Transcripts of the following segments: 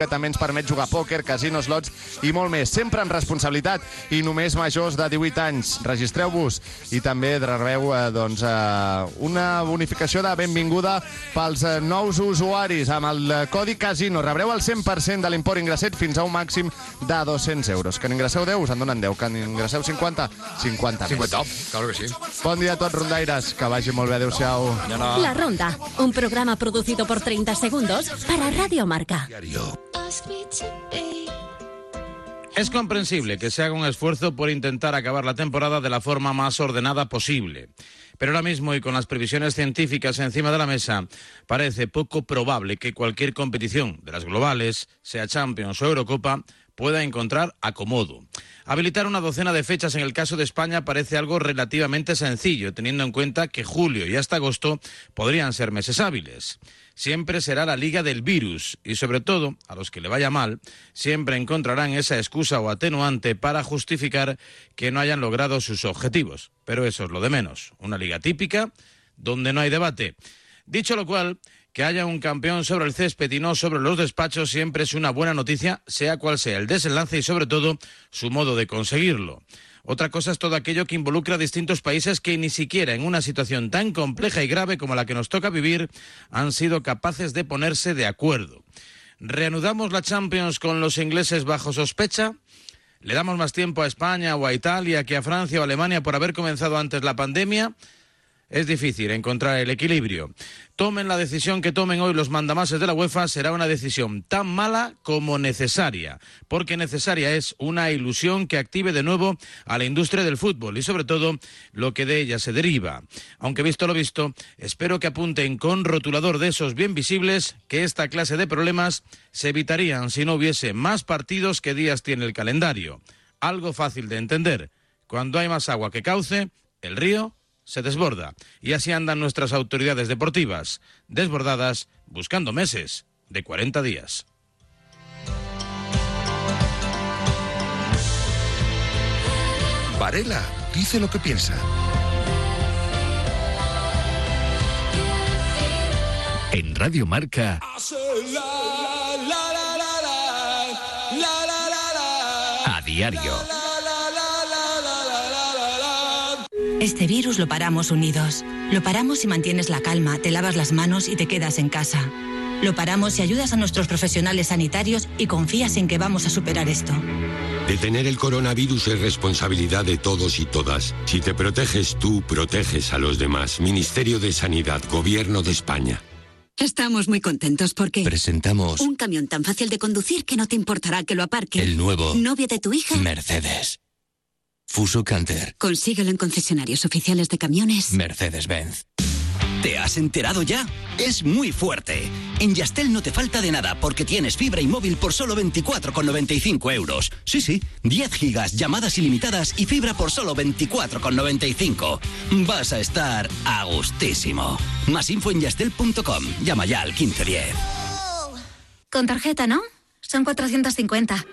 que també ens permet jugar a pòquer, casinos, slots i molt més. Sempre amb responsabilitat i només majors de 18 anys. Registreu-vos i també rebeu eh, doncs, eh, una bonificació de benvinguda pels eh, nous usuaris. Amb el eh, codi CASINO rebreu el 100% de l'import ingresset fins a un màxim de 200 euros. Que n'ingresseu 10, us en donen 10. Que n'ingresseu 50, 50 més. 50, claro que sí. Bon dia a tots, rondaires. Que vagi molt bé. Adéu-siau. La Ronda, un programa producido por 30 segundos para Radio Marca. Es comprensible que se haga un esfuerzo por intentar acabar la temporada de la forma más ordenada posible. Pero ahora mismo y con las previsiones científicas encima de la mesa, parece poco probable que cualquier competición de las globales, sea Champions o Eurocopa, pueda encontrar acomodo. Habilitar una docena de fechas en el caso de España parece algo relativamente sencillo, teniendo en cuenta que julio y hasta agosto podrían ser meses hábiles siempre será la liga del virus y sobre todo, a los que le vaya mal, siempre encontrarán esa excusa o atenuante para justificar que no hayan logrado sus objetivos. Pero eso es lo de menos, una liga típica donde no hay debate. Dicho lo cual, que haya un campeón sobre el césped y no sobre los despachos siempre es una buena noticia, sea cual sea el desenlace y sobre todo su modo de conseguirlo. Otra cosa es todo aquello que involucra a distintos países que ni siquiera en una situación tan compleja y grave como la que nos toca vivir han sido capaces de ponerse de acuerdo. ¿Reanudamos la Champions con los ingleses bajo sospecha? ¿Le damos más tiempo a España o a Italia que a Francia o Alemania por haber comenzado antes la pandemia? Es difícil encontrar el equilibrio. Tomen la decisión que tomen hoy los mandamases de la UEFA, será una decisión tan mala como necesaria, porque necesaria es una ilusión que active de nuevo a la industria del fútbol y sobre todo lo que de ella se deriva. Aunque visto lo visto, espero que apunten con rotulador de esos bien visibles que esta clase de problemas se evitarían si no hubiese más partidos que días tiene el calendario. Algo fácil de entender. Cuando hay más agua que cauce, el río se desborda. Y así andan nuestras autoridades deportivas, desbordadas, buscando meses de 40 días. Varela dice lo que piensa. En Radio Marca. A diario. Este virus lo paramos unidos. Lo paramos si mantienes la calma, te lavas las manos y te quedas en casa. Lo paramos si ayudas a nuestros profesionales sanitarios y confías en que vamos a superar esto. Detener el coronavirus es responsabilidad de todos y todas. Si te proteges tú, proteges a los demás. Ministerio de Sanidad, Gobierno de España. Estamos muy contentos porque... Presentamos... Un camión tan fácil de conducir que no te importará que lo aparque. El nuevo... Novio de tu hija. Mercedes. Fuso Canter. Consíguelo en concesionarios oficiales de camiones. Mercedes-Benz. ¿Te has enterado ya? Es muy fuerte. En Yastel no te falta de nada porque tienes fibra y móvil por solo 24,95 euros. Sí, sí, 10 gigas, llamadas ilimitadas y fibra por solo 24,95. Vas a estar a gustísimo. Más info en yastel.com. Llama ya al 1510. Con tarjeta, ¿no? Son 450.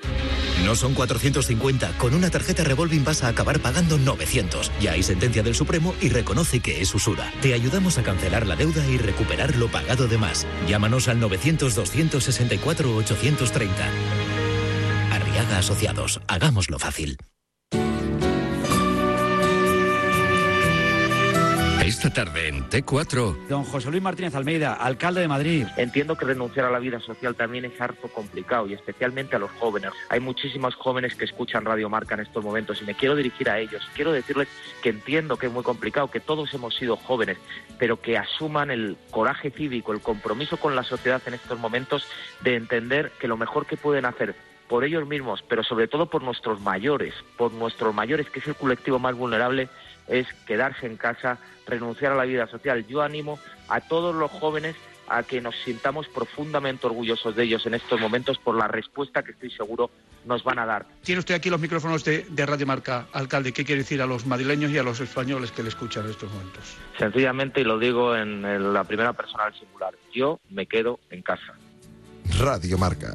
No son 450. Con una tarjeta Revolving vas a acabar pagando 900. Ya hay sentencia del Supremo y reconoce que es usura. Te ayudamos a cancelar la deuda y recuperar lo pagado de más. Llámanos al 900-264-830. Arriaga Asociados. Hagámoslo fácil. Esta tarde en T4. Don José Luis Martínez Almeida, alcalde de Madrid. Entiendo que renunciar a la vida social también es harto complicado y especialmente a los jóvenes. Hay muchísimos jóvenes que escuchan Radio Marca en estos momentos y me quiero dirigir a ellos. Quiero decirles que entiendo que es muy complicado, que todos hemos sido jóvenes, pero que asuman el coraje cívico, el compromiso con la sociedad en estos momentos de entender que lo mejor que pueden hacer por ellos mismos, pero sobre todo por nuestros mayores, por nuestros mayores, que es el colectivo más vulnerable, es quedarse en casa, renunciar a la vida social. Yo animo a todos los jóvenes a que nos sintamos profundamente orgullosos de ellos en estos momentos por la respuesta que estoy seguro nos van a dar. Tiene usted aquí los micrófonos de, Radio Marca, alcalde. ¿Qué quiere decir a los madrileños y a los españoles que le escuchan en estos momentos? Sencillamente, y lo digo en la primera persona del singular, yo me quedo en casa. Radio Marca.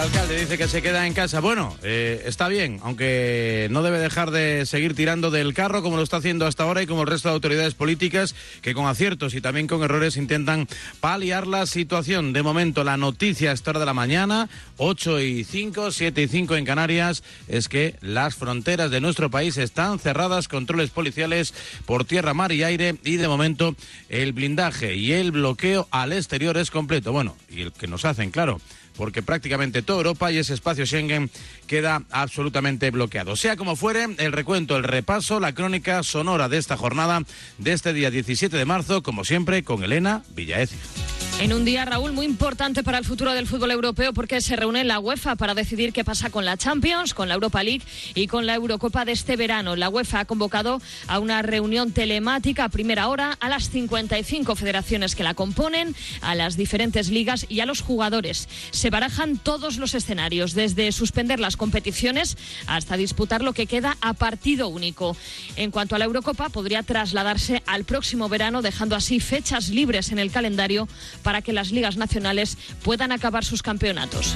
Alcalde dice que se queda en casa. Bueno, eh, está bien, aunque no debe dejar de seguir tirando del carro como lo está haciendo hasta ahora y como el resto de autoridades políticas que con aciertos y también con errores intentan paliar la situación. De momento, la noticia a esta hora de la mañana, 8 y 5, 7 y 5 en Canarias, es que las fronteras de nuestro país están cerradas, controles policiales por tierra, mar y aire y de momento el blindaje y el bloqueo al exterior es completo. Bueno, y el que nos hacen, claro porque prácticamente toda Europa y ese espacio Schengen queda absolutamente bloqueado. Sea como fuere, el recuento, el repaso, la crónica sonora de esta jornada, de este día 17 de marzo, como siempre, con Elena Villaécija. En un día, Raúl, muy importante para el futuro del fútbol europeo porque se reúne la UEFA para decidir qué pasa con la Champions, con la Europa League y con la Eurocopa de este verano. La UEFA ha convocado a una reunión telemática a primera hora a las 55 federaciones que la componen, a las diferentes ligas y a los jugadores. Se barajan todos los escenarios, desde suspender las competiciones hasta disputar lo que queda a partido único. En cuanto a la Eurocopa, podría trasladarse al próximo verano, dejando así fechas libres en el calendario para que las ligas nacionales puedan acabar sus campeonatos.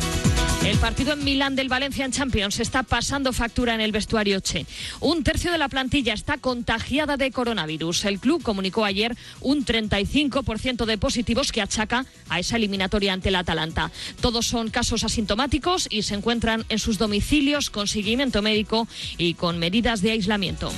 El partido en Milán del Valencia en Champions está pasando factura en el vestuario Che. Un tercio de la plantilla está contagiada de coronavirus. El club comunicó ayer un 35% de positivos que achaca a esa eliminatoria ante el Atalanta. Todos son casos asintomáticos y se encuentran en sus domicilios con seguimiento médico y con medidas de aislamiento.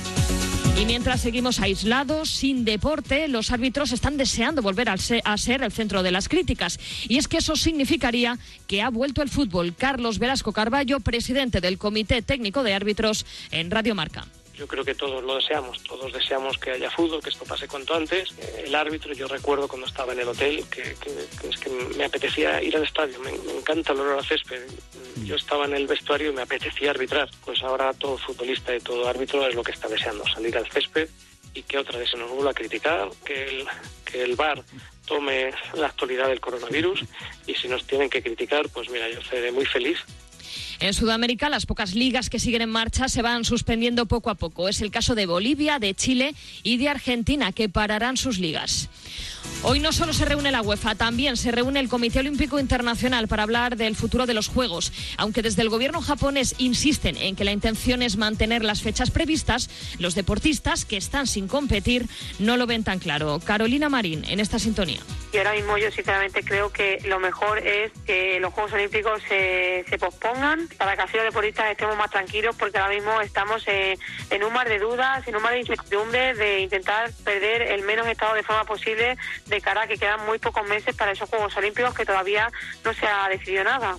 Y mientras seguimos aislados, sin deporte, los árbitros están deseando volver a ser el centro de las críticas. Y es que eso significaría que ha vuelto el fútbol. Carlos Velasco Carballo, presidente del Comité Técnico de Árbitros en Radio Marca yo creo que todos lo deseamos, todos deseamos que haya fútbol, que esto pase cuanto antes. Eh, el árbitro, yo recuerdo cuando estaba en el hotel, que, es que me apetecía ir al estadio, me, encanta el olor a césped. Yo estaba en el vestuario y me apetecía arbitrar. Pues ahora todo futbolista y todo árbitro es lo que está deseando, salir al césped y que otra vez se nos vuelva a criticar, que el, que el VAR tome la actualidad del coronavirus y si nos tienen que criticar, pues mira, yo seré muy feliz en Sudamérica, las pocas ligas que siguen en marcha se van suspendiendo poco a poco. Es el caso de Bolivia, de Chile y de Argentina, que pararán sus ligas. Hoy no solo se reúne la UEFA, también se reúne el Comité Olímpico Internacional para hablar del futuro de los Juegos. Aunque desde el gobierno japonés insisten en que la intención es mantener las fechas previstas, los deportistas que están sin competir no lo ven tan claro. Carolina Marín, en esta sintonía. Y ahora mismo yo sinceramente creo que lo mejor es que los Juegos Olímpicos se, pospongan para que así los deportistas estemos más tranquilos porque ahora mismo estamos en un mar de dudas, en un mar de incertidumbre de intentar perder el menos estado de forma posible de cara a que quedan muy pocos meses para esos Juegos Olímpicos que todavía no se ha decidido nada.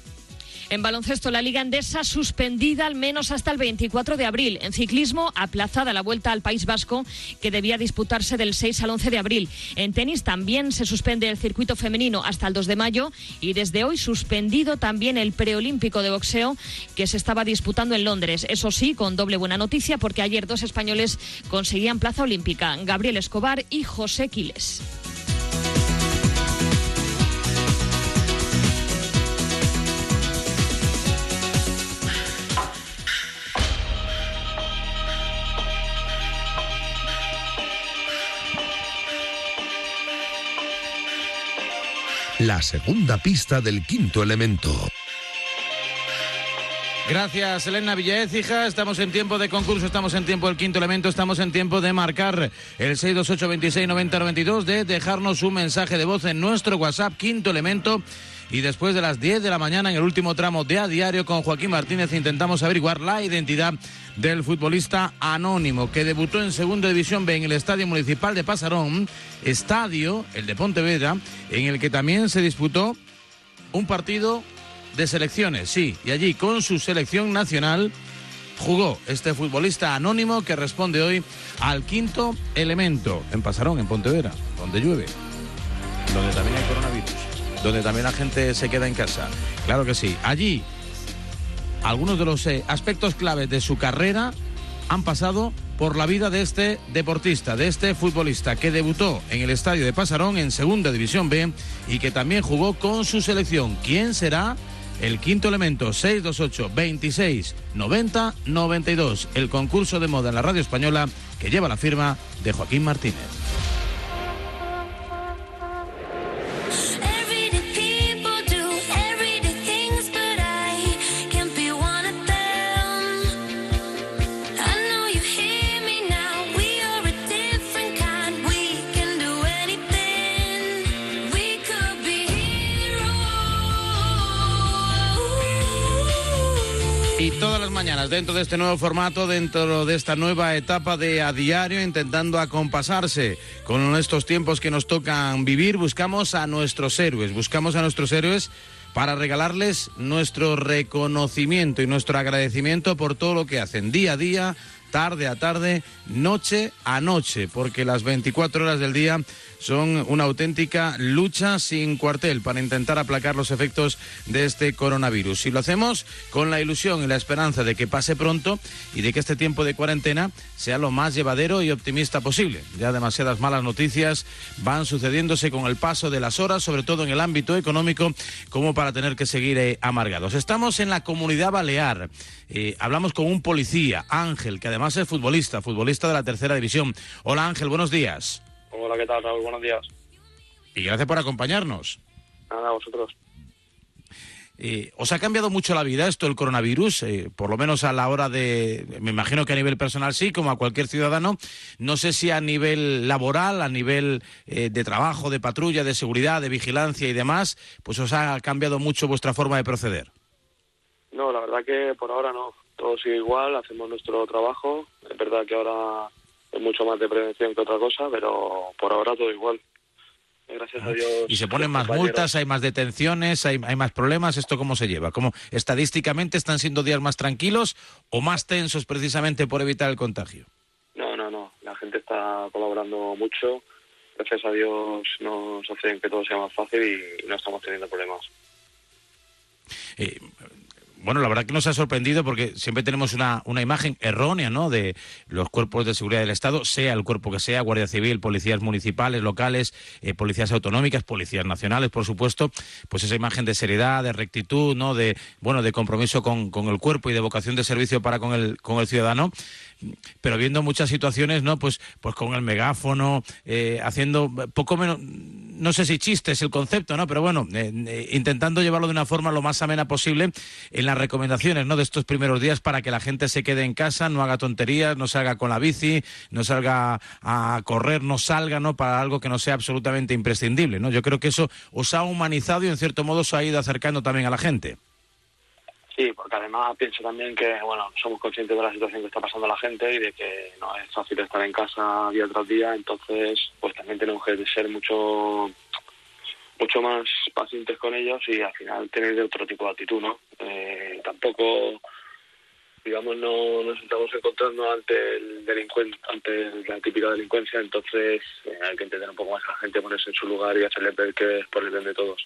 En baloncesto, la Liga Endesa suspendida al menos hasta el 24 de abril. En ciclismo, aplazada la vuelta al País Vasco, que debía disputarse del 6 al 11 de abril. En tenis también se suspende el circuito femenino hasta el 2 de mayo y desde hoy suspendido también el preolímpico de boxeo que se estaba disputando en Londres. Eso sí, con doble buena noticia porque ayer dos españoles conseguían plaza olímpica, Gabriel Escobar y José Quiles. La segunda pista del quinto elemento. Gracias, Elena Villaécija. Estamos en tiempo de concurso, estamos en tiempo del quinto elemento, estamos en tiempo de marcar el 628-2690-92, de dejarnos un mensaje de voz en nuestro WhatsApp, quinto elemento. Y después de las 10 de la mañana, en el último tramo de A Diario con Joaquín Martínez, intentamos averiguar la identidad del futbolista anónimo que debutó en Segunda División B en el Estadio Municipal de Pasarón, estadio, el de Pontevedra, en el que también se disputó un partido de selecciones, sí, y allí con su selección nacional jugó este futbolista anónimo que responde hoy al quinto elemento en Pasarón, en Pontevedra, donde llueve, donde también hay coronavirus donde también la gente se queda en casa. Claro que sí. Allí, algunos de los eh, aspectos claves de su carrera han pasado por la vida de este deportista, de este futbolista que debutó en el estadio de Pasarón en Segunda División B y que también jugó con su selección. ¿Quién será? El quinto elemento, 628 26 90 92. El concurso de moda en la radio española que lleva la firma de Joaquín Martínez. Mañanas dentro de este nuevo formato, dentro de esta nueva etapa de a diario, intentando acompasarse con estos tiempos que nos tocan vivir. Buscamos a nuestros héroes, buscamos a nuestros héroes para regalarles nuestro reconocimiento y nuestro agradecimiento por todo lo que hacen día a día, tarde a tarde, noche a noche, porque las 24 horas del día son una auténtica lucha sin cuartel para intentar aplacar los efectos de este coronavirus. Y lo hacemos con la ilusión y la esperanza de que pase pronto y de que este tiempo de cuarentena sea lo más llevadero y optimista posible. Ya demasiadas malas noticias van sucediéndose con el paso de las horas, sobre todo en el ámbito económico, como para tener que seguir eh, amargados. Estamos en la comunidad balear. Eh, hablamos con un policía, Ángel, que además es futbolista, futbolista de la tercera división. Hola Ángel, buenos días. Hola, ¿qué tal, Raúl? Buenos días. Y gracias por acompañarnos. Nada, a vosotros. Eh, ¿Os ha cambiado mucho la vida esto, el coronavirus? Eh, por lo menos a la hora de, me imagino que a nivel personal sí, como a cualquier ciudadano. No sé si a nivel laboral, a nivel eh, de trabajo, de patrulla, de seguridad, de vigilancia y demás, pues os ha cambiado mucho vuestra forma de proceder. No, la verdad que por ahora no. Todo sigue igual, hacemos nuestro trabajo. Es verdad que ahora es mucho más de prevención que otra cosa, pero por ahora todo igual. Gracias a Dios. Y se ponen más multas, hay más detenciones, hay, hay más problemas. ¿Esto cómo se lleva? ¿Cómo estadísticamente están siendo días más tranquilos o más tensos precisamente por evitar el contagio? No, no, no. La gente está colaborando mucho. Gracias a Dios nos hacen que todo sea más fácil y no estamos teniendo problemas. Eh, bueno, la verdad que nos ha sorprendido porque siempre tenemos una, una imagen errónea, ¿no? De los cuerpos de seguridad del Estado, sea el cuerpo que sea, Guardia Civil, policías municipales, locales, eh, policías autonómicas, policías nacionales, por supuesto, pues esa imagen de seriedad, de rectitud, ¿no? De, bueno, de compromiso con, con el cuerpo y de vocación de servicio para con el, con el ciudadano pero viendo muchas situaciones, ¿no? Pues, pues con el megáfono, eh, haciendo poco menos, no sé si chiste es el concepto, ¿no? Pero bueno, eh, eh, intentando llevarlo de una forma lo más amena posible en las recomendaciones, ¿no? De estos primeros días para que la gente se quede en casa, no haga tonterías, no salga con la bici, no salga a correr, no salga, ¿no? Para algo que no sea absolutamente imprescindible, ¿no? Yo creo que eso os ha humanizado y en cierto modo os ha ido acercando también a la gente. Sí, porque además pienso también que, bueno, somos conscientes de la situación que está pasando la gente y de que no es fácil estar en casa día tras día, entonces, pues también tenemos que ser mucho mucho más pacientes con ellos y al final tener otro tipo de actitud, ¿no? Eh, tampoco, digamos, no nos estamos encontrando ante el delincuente, ante la típica delincuencia, entonces eh, hay que entender un poco más a la gente, ponerse en su lugar y hacerle ver que es por el bien de todos.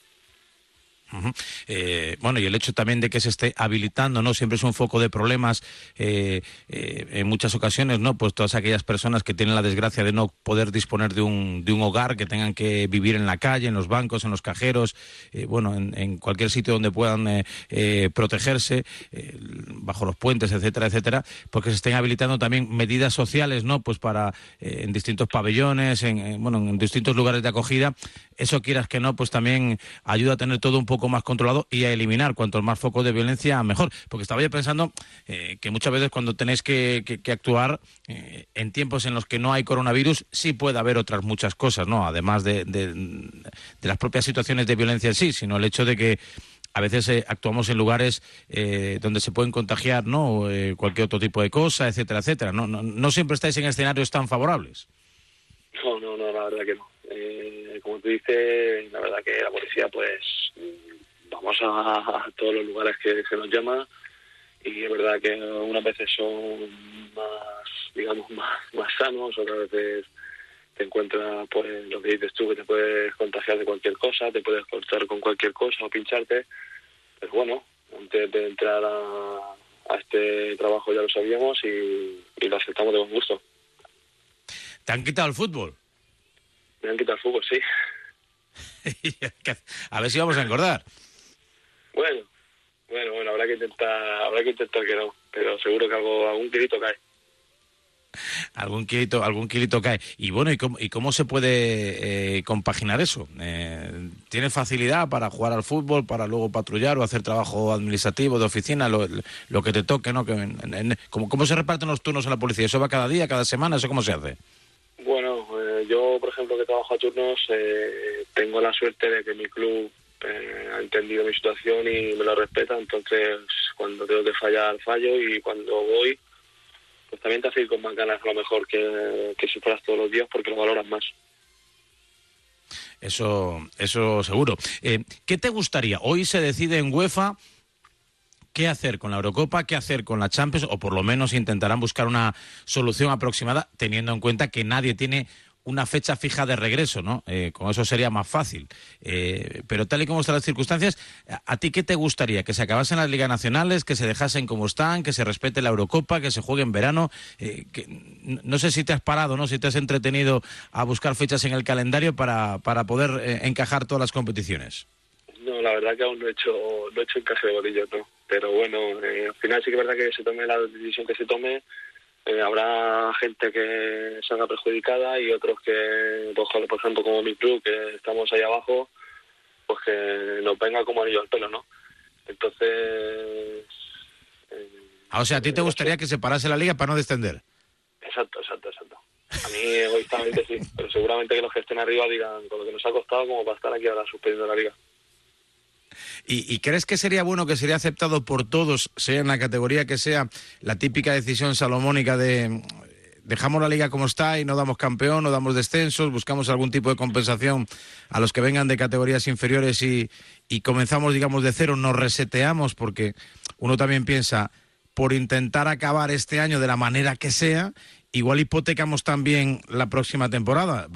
Eh, bueno, y el hecho también de que se esté habilitando, ¿no? Siempre es un foco de problemas eh, eh, en muchas ocasiones, ¿no? Pues todas aquellas personas que tienen la desgracia de no poder disponer de un, de un hogar, que tengan que vivir en la calle, en los bancos, en los cajeros, bueno, en, cualquier sitio donde puedan protegerse, bajo los puentes, etcétera, etcétera, porque se estén habilitando también medidas sociales, ¿no? Pues para en distintos pabellones, en, bueno, en distintos lugares de acogida, eso quieras que no, pues también ayuda a tener todo un poco más controlado y a eliminar cuantos más focos de violencia mejor. Porque estaba yo pensando eh, que muchas veces cuando tenéis que, actuar eh, en tiempos en los que no hay coronavirus, sí puede haber otras muchas cosas, ¿no? Además de, las propias situaciones de violencia en sí, sino el hecho de que a veces eh, actuamos en lugares donde se pueden contagiar no cualquier otro tipo de cosa, etcétera, etcétera. No, no, no siempre estáis en escenarios tan favorables. No, no, no, la verdad que no. como tú dices, la verdad que la policía pues vamos a, todos los lugares que se nos llama y es verdad que unas veces son más, digamos, más, más sanos, otras veces te encuentras, pues, lo que dices tú, que te puedes contagiar de cualquier cosa, te puedes cortar con cualquier cosa o pincharte. Pero bueno, antes de entrar a, este trabajo ya lo sabíamos y, y, lo aceptamos de buen gusto. ¿Te han quitado el fútbol? Me han quitado el fútbol, sí. a ver si vamos a engordar. Bueno, bueno, bueno, habrá que intentar, habrá que intentar que no, pero seguro que algo, algún kilito cae. Algún kilito, algún kilito cae. Y bueno, ¿y cómo, y cómo se puede eh, compaginar eso? Eh, ¿Tienes facilidad para jugar al fútbol, para luego patrullar o hacer trabajo administrativo de oficina, lo, lo que te toque, ¿no? Que, ¿cómo, ¿Cómo se reparten los turnos en la policía? ¿Eso va cada día, cada semana? ¿Eso cómo se hace? Bueno, eh, yo, por ejemplo, que trabajo a turnos, eh, tengo la suerte de que mi club eh, ha entendido mi situación y me lo respeta, entonces cuando tengo que fallar, fallo y cuando voy, pues también te hace ir con más ganas a lo mejor que, que si fueras todos los días porque lo valoras más. Eso, eso seguro. Eh, ¿Qué te gustaría? Hoy se decide en UEFA qué hacer con la Eurocopa, qué hacer con la Champions, o por lo menos intentarán buscar una solución aproximada, teniendo en cuenta que nadie tiene una fecha fija de regreso, ¿no? Eh, con eso sería más fácil. Eh, pero tal y como están las circunstancias, ¿a, ti qué te gustaría? ¿Que se acabasen las ligas nacionales, que se dejasen como están, que se respete la Eurocopa, que se juegue en verano? Eh, no sé si te has parado, ¿no? Si te has entretenido a buscar fechas en el calendario para, para poder encajar todas las competiciones. No, la verdad que aún no he hecho, no he hecho encaje de bolillo, ¿no? Pero bueno, al final sí que es verdad que se tome la decisión que se tome, eh, habrá gente que salga perjudicada y otros que, por ejemplo, como mi club, que estamos ahí abajo, pues que nos venga como anillo al pelo, ¿no? Entonces... Eh, ah, o sea, ¿a ti te gustaría que se parase la liga para no descender? Exacto, exacto, exacto. A mí egoístamente sí, pero seguramente que los que estén arriba digan con lo que nos ha costado como para estar aquí ahora suspendiendo la liga. ¿Y, crees que sería bueno, que sería aceptado por todos, sea en la categoría que sea, la típica decisión salomónica de dejamos la liga como está y no damos campeón, no damos descensos, buscamos algún tipo de compensación a los que vengan de categorías inferiores y, y comenzamos, digamos, de cero, nos reseteamos, porque uno también piensa, por intentar acabar este año de la manera que sea, igual hipotecamos también la próxima temporada,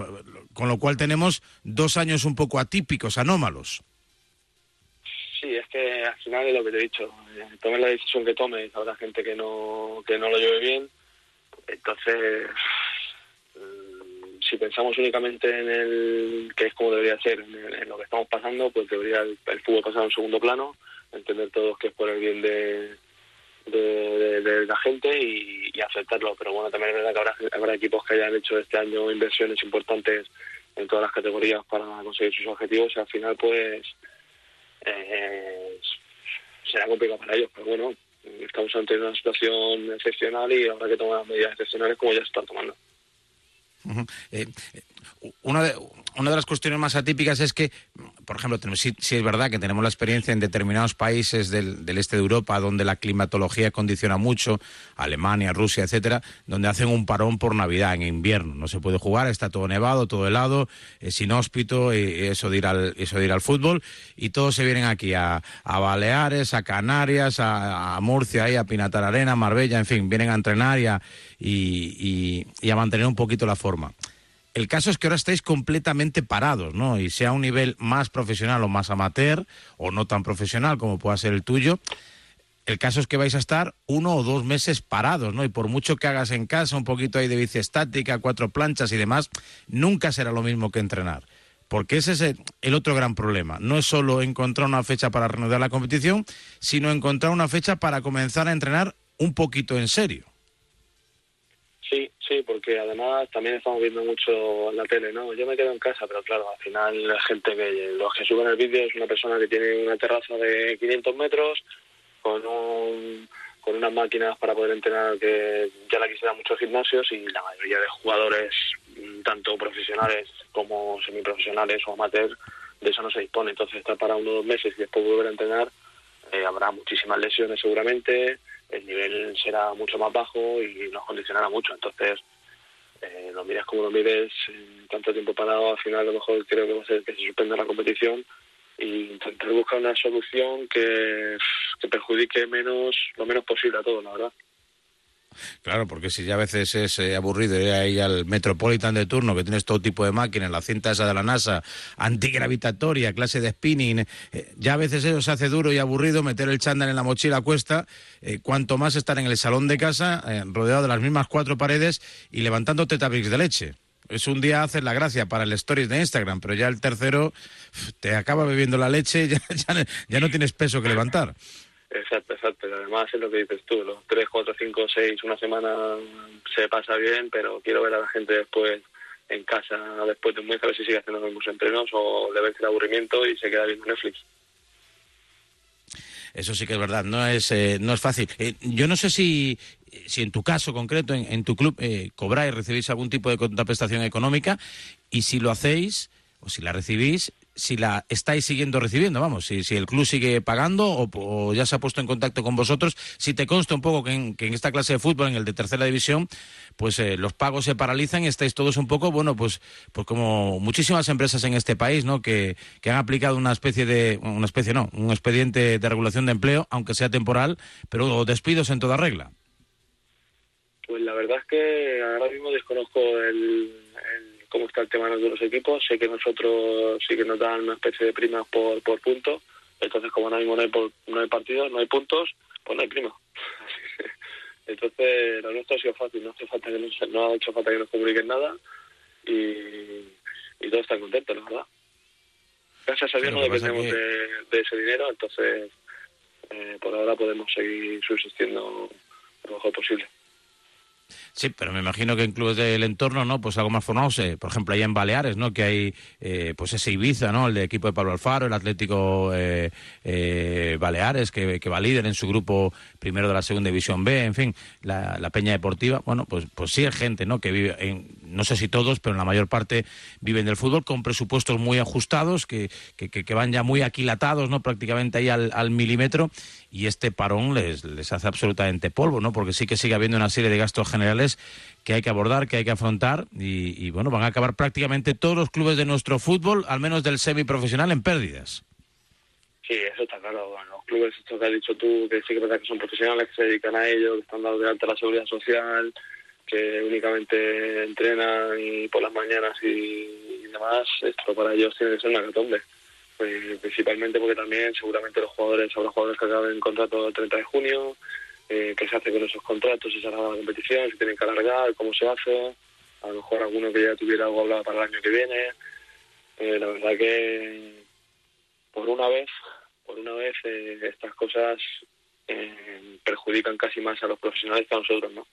con lo cual tenemos dos años un poco atípicos, anómalos sí, es que al final es lo que te he dicho. Eh, tome la decisión que tomes, habrá gente que no, que no lo lleve bien. Entonces, mm, si pensamos únicamente en el que es como debería ser, en, lo que estamos pasando, pues debería el, fútbol pasar a un segundo plano, entender todos que es por el bien de, de, la gente y, aceptarlo. Pero bueno, también es verdad que habrá, habrá equipos que hayan hecho este año inversiones importantes en todas las categorías para conseguir sus objetivos y al final pues eh, será complicado para ellos, pero bueno, estamos ante una situación excepcional y habrá que tomar medidas excepcionales como ya se están tomando. Una, de, una de las cuestiones más atípicas es que por ejemplo, si, es verdad que tenemos la experiencia en determinados países del, este de Europa donde la climatología condiciona mucho, Alemania, Rusia, etcétera, donde hacen un parón por Navidad, en invierno. No se puede jugar, está todo nevado, todo helado, es inhóspito, y eso, de ir al, eso de ir al fútbol, y todos se vienen aquí a, Baleares, a Canarias, a, Murcia, a Pinatar Arena, Marbella, en fin, vienen a entrenar y a mantener un poquito la forma. El caso es que ahora estáis completamente parados, ¿no? Y sea un nivel más profesional o más amateur, o no tan profesional como pueda ser el tuyo, el caso es que vais a estar uno o dos meses parados, ¿no? Y por mucho que hagas en casa un poquito ahí de bici estática, cuatro planchas y demás, nunca será lo mismo que entrenar. Porque ese es el otro gran problema. No es solo encontrar una fecha para reanudar la competición, sino encontrar una fecha para comenzar a entrenar un poquito en serio. Sí, sí, porque además también estamos viendo mucho en la tele, ¿no? Yo me quedo en casa, pero claro, al final la gente que los que suben el vídeo es una persona que tiene una terraza de 500 metros con un, con unas máquinas para poder entrenar que ya la quisieran muchos gimnasios y la mayoría de jugadores, tanto profesionales como semiprofesionales o amateurs, de eso no se dispone. Entonces estar para uno o dos meses y después volver a entrenar, eh, habrá muchísimas lesiones seguramente el nivel será mucho más bajo y nos condicionará mucho. Entonces, eh, lo mires como lo mires, tanto tiempo parado, al final a lo mejor creo que va a ser que se suspenda la competición e intentar buscar una solución que, que perjudique menos lo menos posible a todos, la verdad. Claro, porque si ya a veces es eh, aburrido ir ahí al Metropolitan de turno, que tienes todo tipo de máquinas, la cinta esa de la NASA, antigravitatoria, clase de spinning, eh, ya a veces eso se hace duro y aburrido, meter el chándal en la mochila cuesta, eh, cuanto más estar en el salón de casa, rodeado de las mismas cuatro paredes y levantando tetabricks de leche. Es un día hacer la gracia para el stories de Instagram, pero ya el tercero te acaba bebiendo la leche ya no tienes peso que levantar. Exacto, exacto. Además es lo que dices tú, los 3, 4, 5, 6, una semana se pasa bien, pero quiero ver a la gente después en casa, después de un mes, a ver si sigue haciendo los mismos entrenos o le vence el aburrimiento y se queda viendo Netflix. Eso sí que es verdad, no es, eh, no es fácil. Eh, yo no sé si, si en tu caso concreto, en, tu club, eh, cobráis, recibís algún tipo de contraprestación económica y si lo hacéis o si la recibís, si la estáis siguiendo recibiendo, vamos, si, si el club sigue pagando o, ya se ha puesto en contacto con vosotros, si te consta un poco que en, que en esta clase de fútbol, en el de tercera división, pues eh, los pagos se paralizan y estáis todos un poco, bueno, pues, pues como muchísimas empresas en este país, ¿no? Que, que han aplicado una especie de, una especie no, un expediente de regulación de empleo, aunque sea temporal, pero despidos en toda regla. Pues la verdad es que ahora mismo desconozco el- cómo está el tema de los equipos. Sé que nosotros sí que nos dan una especie de primas por, por punto. Entonces, como ahora mismo no hay, por- no hay partidos, no hay puntos, pues no hay prima. Entonces, lo nuestro ha sido fácil. No, hace falta que nos, no ha hecho falta que nos comuniquen nada y, y todos están contentos, la verdad. Gracias a Dios no dependemos que- de, de ese dinero, entonces eh, por ahora podemos seguir subsistiendo lo mejor posible. Sí, pero me imagino que en clubes del entorno, ¿no? Pues algo más formados, eh, por ejemplo, allá en Baleares, ¿no? Que hay, eh, pues ese Ibiza, ¿no? El de equipo de Pablo Alfaro, el Atlético eh, eh, Baleares, que, que va líder en su grupo primero de la segunda división B, en fin, la, Peña Deportiva, bueno, pues, pues sí hay gente, ¿no? Que vive, en, no sé si todos, pero en la mayor parte viven del fútbol con presupuestos muy ajustados, que, que, que- que van ya muy aquilatados, ¿no? Prácticamente ahí al, al milímetro, y este parón les, les hace absolutamente polvo, ¿no? Porque sí que sigue habiendo una serie de gastos generales que hay que abordar, que hay que afrontar, y, bueno, van a acabar prácticamente todos los clubes de nuestro fútbol, al menos del semiprofesional, en pérdidas. Sí, eso está claro. Los clubes, esto que has dicho tú, que sí que verdad que son profesionales, que se dedican a ello, que están dados de alta la seguridad social, que únicamente entrenan y por las mañanas y, demás, esto para ellos tiene que ser una catombe. Pues, principalmente porque también seguramente los jugadores, habrá jugadores que acaben contrato el 30 de junio, eh, qué se hace con esos contratos, si se alarga la competición, si tienen que alargar, cómo se hace, a lo mejor alguno que ya tuviera algo hablado para el año que viene. Eh, la verdad que por una vez, por una vez eh, estas cosas eh, perjudican casi más a los profesionales que a nosotros, ¿no?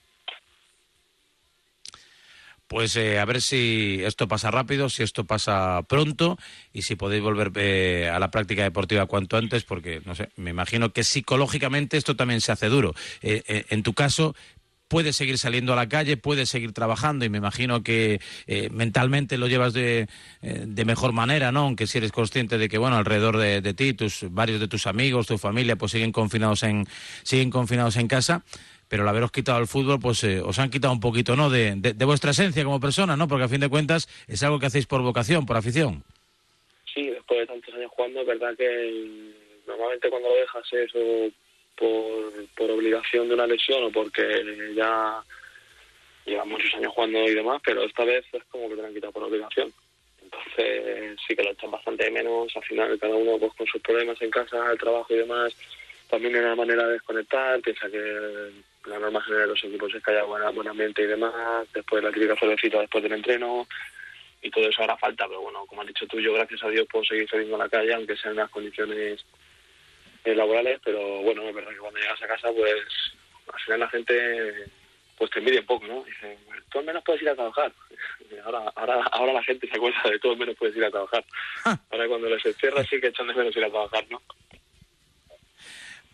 Pues eh, a ver si esto pasa rápido, si esto pasa pronto y si podéis volver eh, a la práctica deportiva cuanto antes, porque no sé, me imagino que psicológicamente esto también se hace duro. Eh, eh, en tu caso, puedes seguir saliendo a la calle, puedes seguir trabajando y me imagino que eh, mentalmente lo llevas de, de mejor manera, ¿no? Aunque si eres consciente de que, bueno, alrededor de, de ti, tus, varios de tus amigos, tu familia, pues siguen confinados en, siguen confinados en casa pero al haberos quitado el fútbol, pues eh, os han quitado un poquito, ¿no? De, vuestra esencia como persona, ¿no? Porque a fin de cuentas es algo que hacéis por vocación, por afición. Sí, después de tantos años jugando, es verdad que normalmente cuando lo dejas es o por, por obligación de una lesión o porque ya llevas muchos años jugando y demás, pero esta vez es como que te lo han quitado por obligación. Entonces sí que lo echan bastante menos, al final cada uno pues con sus problemas en casa, el trabajo y demás, también hay una manera de desconectar, piensa que la norma general de los equipos es que haya buena, buen ambiente y demás, después la típica cervecita después del entreno, y todo eso hará falta, pero bueno, como has dicho tú, yo gracias a Dios puedo seguir saliendo a la calle, aunque sean unas condiciones laborales, pero bueno, es verdad que cuando llegas a casa, pues al final la gente pues te envidia un poco, ¿no? Dice, tú al menos puedes ir a trabajar. Ahora, ahora, ahora la gente se acuerda de tú al menos puedes ir a trabajar. Ahora cuando les encierra sí que echan de menos ir a trabajar, ¿no?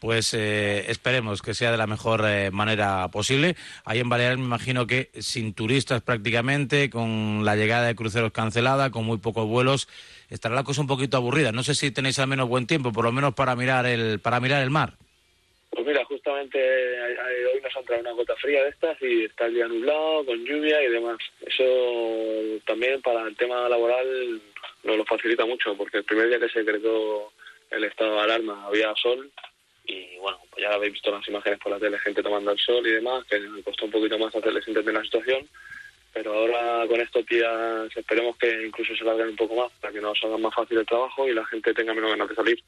Pues eh, esperemos que sea de la mejor eh, manera posible. Ahí en Baleares me imagino que sin turistas prácticamente, con la llegada de cruceros cancelada, con muy pocos vuelos, estará la cosa un poquito aburrida. No sé si tenéis al menos buen tiempo, por lo menos para mirar el, para mirar el mar. Pues mira, justamente eh, hoy nos ha entrado una gota fría de estas y está el día nublado, con lluvia y demás. Eso también para el tema laboral nos lo facilita mucho, porque el primer día que se decretó el estado de alarma había sol y bueno, pues ya habéis visto las imágenes por la tele, gente tomando el sol y demás, que me costó un poquito más hacerles entender la situación, pero ahora con estos días esperemos que incluso se larguen un poco más para que nos hagan más fácil el trabajo y la gente tenga menos ganas de salir.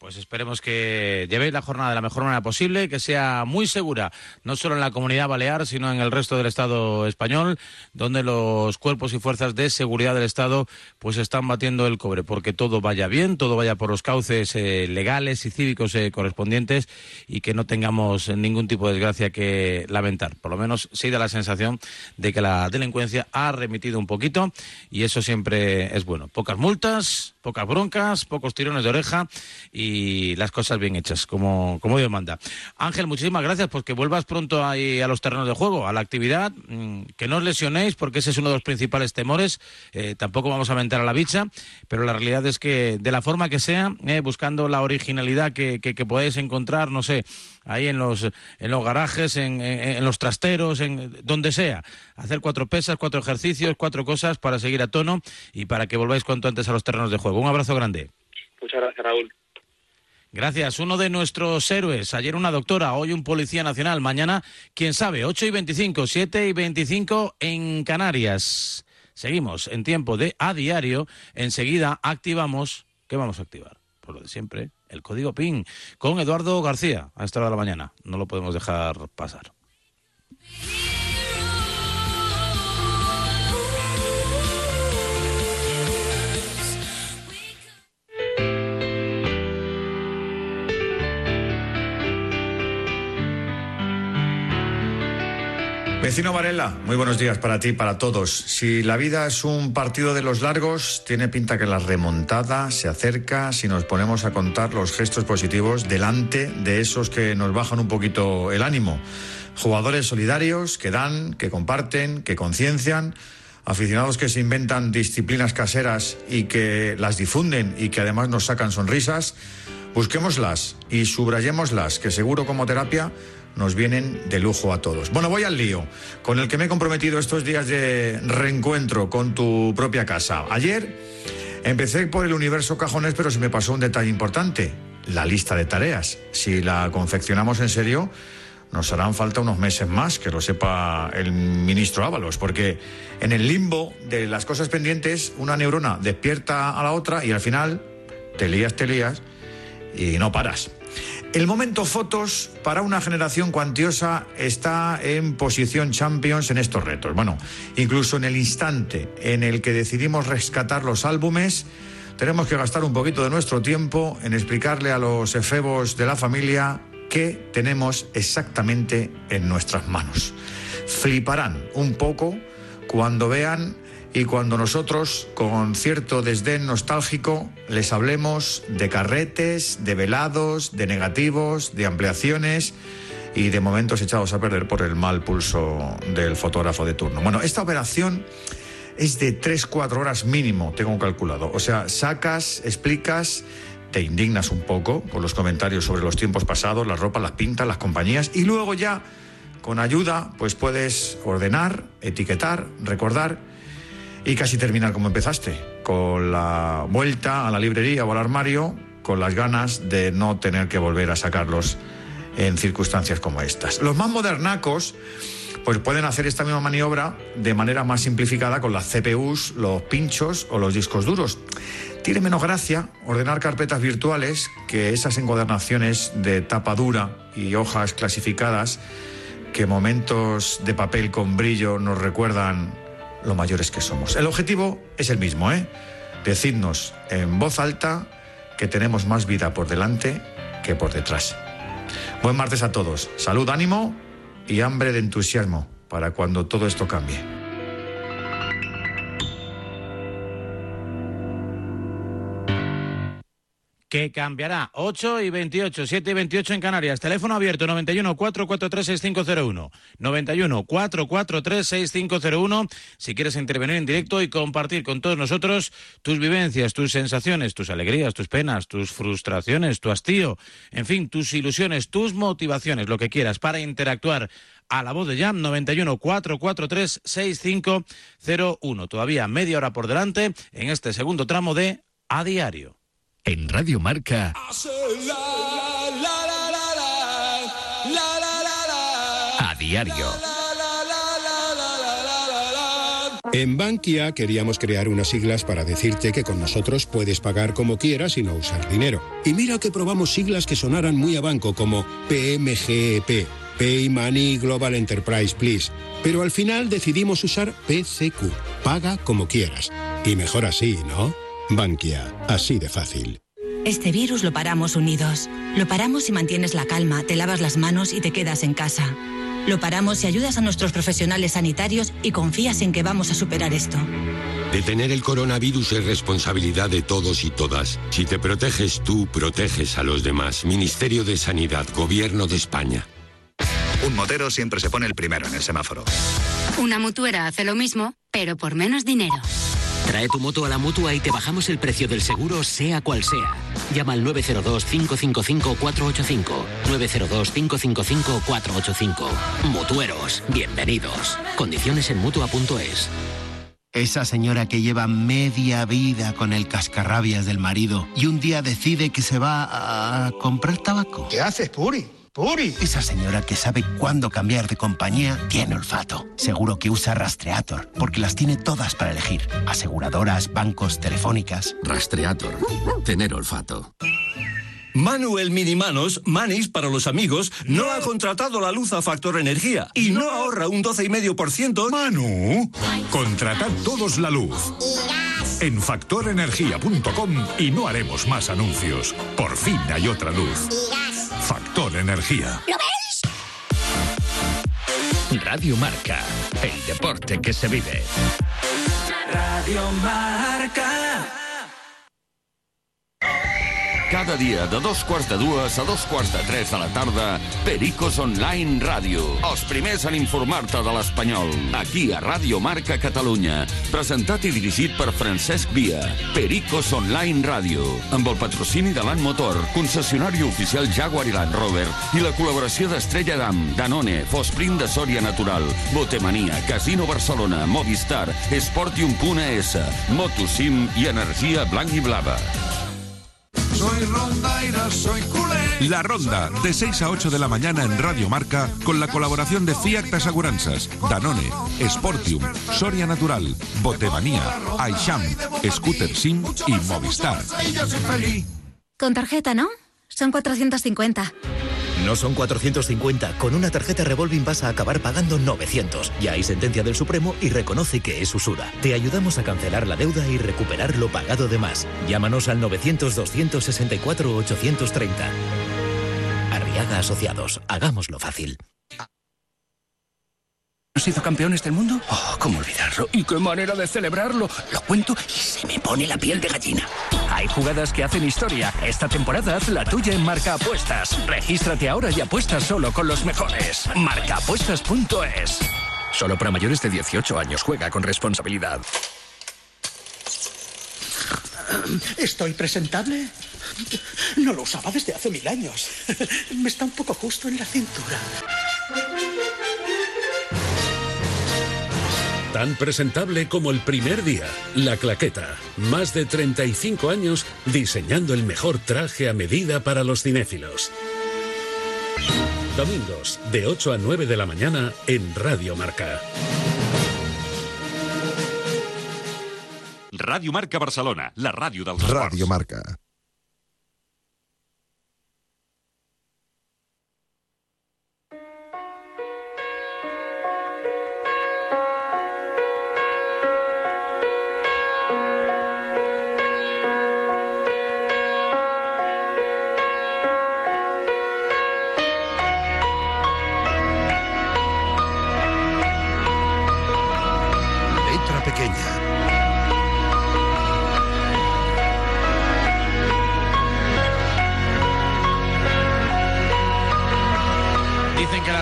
Pues esperemos que llevéis la jornada de la mejor manera posible, que sea muy segura, no solo en la comunidad balear, sino en el resto del Estado español, donde los cuerpos y fuerzas de seguridad del Estado pues están batiendo el cobre, porque todo vaya bien, todo vaya por los cauces eh, legales y cívicos eh, correspondientes y que no tengamos ningún tipo de desgracia que lamentar. Por lo menos sí da la sensación de que la delincuencia ha remitido un poquito y eso siempre es bueno. Pocas multas, pocas broncas, pocos tirones de oreja y las cosas bien hechas, como, como Dios manda. Ángel, muchísimas gracias porque vuelvas pronto ahí a los terrenos de juego, a la actividad, mm, que no os lesionéis porque ese es uno de los principales temores, eh, tampoco vamos a aventar a la bicha, pero la realidad es que de la forma que sea, eh, buscando la originalidad que, que, que podáis encontrar, no sé, ahí en los, en los garajes, en, en, en, los trasteros, en donde sea. Hacer cuatro pesas, cuatro ejercicios, cuatro cosas para seguir a tono y para que volváis cuanto antes a los terrenos de juego. Un abrazo grande. Muchas gracias, Raúl. Gracias. Uno de nuestros héroes. Ayer una doctora, hoy un policía nacional. Mañana, quién sabe, 8 y 25, 7 y 25 en Canarias. Seguimos en tiempo de a diario. Enseguida activamos. ¿Qué vamos a activar? Por lo de siempre, el código PIN con Eduardo García a esta hora de la mañana. No lo podemos dejar pasar. Vecino Varela, muy buenos días para ti, para todos. Si la vida es un partido de los largos, tiene pinta que la remontada se acerca si nos ponemos a contar los gestos positivos delante de esos que nos bajan un poquito el ánimo. Jugadores solidarios que dan, que comparten, que conciencian, aficionados que se inventan disciplinas caseras y que las difunden y que además nos sacan sonrisas. Busquémoslas y subrayémoslas, que seguro como terapia nos vienen de lujo a todos. Bueno, voy al lío, con el que me he comprometido estos días de reencuentro con tu propia casa. Ayer empecé por el universo cajones, pero se me pasó un detalle importante, la lista de tareas. Si la confeccionamos en serio, nos harán falta unos meses más, que lo sepa el ministro Ábalos, porque en el limbo de las cosas pendientes, una neurona despierta a la otra y al final te lías, te lías y no paras. El momento fotos para una generación cuantiosa está en posición champions en estos retos. Bueno, incluso en el instante en el que decidimos rescatar los álbumes, tenemos que gastar un poquito de nuestro tiempo en explicarle a los efebos de la familia qué tenemos exactamente en nuestras manos. Fliparán un poco cuando vean y cuando nosotros, con cierto desdén nostálgico, les hablemos de carretes, de velados, de negativos, de ampliaciones y de momentos echados a perder por el mal pulso del fotógrafo de turno. Bueno, esta operación es de 3-4 horas mínimo, tengo calculado. O sea, sacas, explicas, te indignas un poco por los comentarios sobre los tiempos pasados, las ropas, las pintas, las compañías y luego ya, con ayuda, pues puedes ordenar, etiquetar, recordar y casi terminar como empezaste, con la vuelta a la librería o al armario, con las ganas de no tener que volver a sacarlos en circunstancias como estas. Los más modernacos pues pueden hacer esta misma maniobra de manera más simplificada con las CPUs, los pinchos o los discos duros. Tiene menos gracia ordenar carpetas virtuales que esas encuadernaciones de tapa dura y hojas clasificadas que momentos de papel con brillo nos recuerdan lo mayores que somos. El objetivo es el mismo, ¿eh? Decidnos en voz alta que tenemos más vida por delante que por detrás. Buen martes a todos. Salud, ánimo y hambre de entusiasmo para cuando todo esto cambie. Que cambiará. 8 y 28, 7 y 28 en Canarias. Teléfono abierto 91 443 6501. 91 443 6501. Si quieres intervenir en directo y compartir con todos nosotros tus vivencias, tus sensaciones, tus alegrías, tus penas, tus frustraciones, tu hastío, en fin, tus ilusiones, tus motivaciones, lo que quieras para interactuar a la voz de Jam 91 443 6501. Todavía media hora por delante en este segundo tramo de A Diario. En Radio Marca. A diario. En Bankia queríamos crear unas siglas para decirte que con nosotros puedes pagar como quieras y no usar dinero. Y mira que probamos siglas que sonaran muy a banco como PMGEP, Pay Money Global Enterprise Please. Pero al final decidimos usar PCQ, paga como quieras. Y mejor así, ¿no? Bankia, así de fácil. Este virus lo paramos unidos. Lo paramos si mantienes la calma, te lavas las manos y te quedas en casa. Lo paramos y ayudas a nuestros profesionales sanitarios y confías en que vamos a superar esto. Detener el coronavirus es responsabilidad de todos y todas. Si te proteges tú, proteges a los demás. Ministerio de Sanidad, Gobierno de España. Un motero siempre se pone el primero en el semáforo. Una mutuera hace lo mismo, pero por menos dinero. Trae tu moto a la mutua y te bajamos el precio del seguro, sea cual sea. Llama al 902-555-485. 902-555-485. Mutueros, bienvenidos. Condiciones en mutua.es. Esa señora que lleva media vida con el cascarrabias del marido y un día decide que se va a comprar tabaco. ¿Qué haces, Puri? ¡Puri! Esa señora que sabe cuándo cambiar de compañía tiene olfato. Seguro que usa Rastreator, porque las tiene todas para elegir. Aseguradoras, bancos, telefónicas. Rastreator. Tener olfato. Manuel Minimanos, Manis para los amigos, no ha contratado la luz a Factor Energía y no ahorra un 12,5%. Manu, contratad todos la luz. En factorenergía.com y no haremos más anuncios. Por fin hay otra luz. Factor Energía. ¿Lo veis? Radio Marca, el deporte que se vive. Radio Marca. Cada dia de dos quarts de dues a dos quarts de tres de la tarda, Pericos Online Ràdio. Els primers en informar-te de l'Espanyol. Aquí a Ràdio Marca Catalunya. Presentat i dirigit per Francesc Via. Pericos Online Ràdio. Amb el patrocini de Land Motor, concessionari oficial Jaguar i Land Rover i la col·laboració d'Estrella Damm, Danone, Fosprint de Sòria Natural, Botemania, Casino Barcelona, Movistar, Esportium.es, Motosim i Energia Blanc i Blava. Soy rondaira, soy culé. La Ronda, de 6 a 8 de la mañana en Radio Marca, con la colaboración de Fiat Aseguranzas, Danone, Sportium, Soria Natural, Botemanía, Aisham, Scooter Sim y Movistar. Con tarjeta, ¿no? Son 450. No son 450. Con una tarjeta revolving vas a acabar pagando 900. Ya hay sentencia del Supremo y reconoce que es usura. Te ayudamos a cancelar la deuda y recuperar lo pagado de más. Llámanos al 900-264-830. Arriaga Asociados. Hagámoslo fácil. ¿Nos hizo campeones del mundo? Oh, ¿cómo olvidarlo? ¿Y qué manera de celebrarlo? Lo cuento y se me pone la piel de gallina. Hay jugadas que hacen historia. Esta temporada haz la tuya en Marca Apuestas. Regístrate ahora y apuesta solo con los mejores. Marcaapuestas.es. Solo para mayores de 18 años. Juega con responsabilidad. ¿Estoy presentable? No lo usaba desde hace mil años. Me está un poco justo en la cintura. Tan presentable como el primer día, La Claqueta. Más de 35 años diseñando el mejor traje a medida para los cinéfilos. Domingos, de 8 a 9 de la mañana en Radio Marca. Ràdio Marca Barcelona, la ràdio dels Radio Marca.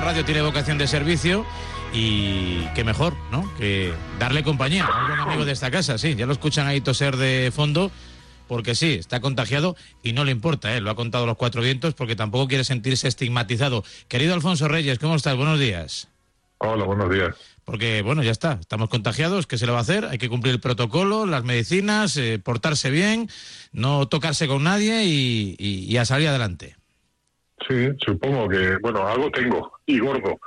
Radio tiene vocación de servicio y que mejor, ¿no? Que darle compañía a buen amigo de esta casa, sí. Ya lo escuchan ahí toser de fondo, porque sí, está contagiado y no le importa, ¿eh? Lo ha contado los cuatro vientos porque tampoco quiere sentirse estigmatizado. Querido Alfonso Reyes, ¿cómo estás? Buenos días. Hola, buenos días. Porque, bueno, ya está, estamos contagiados, ¿qué se le va a hacer? Hay que cumplir el protocolo, las medicinas, eh, portarse bien, no tocarse con nadie y, y- y a salir adelante. Sí, supongo que, bueno, algo tengo, y gordo,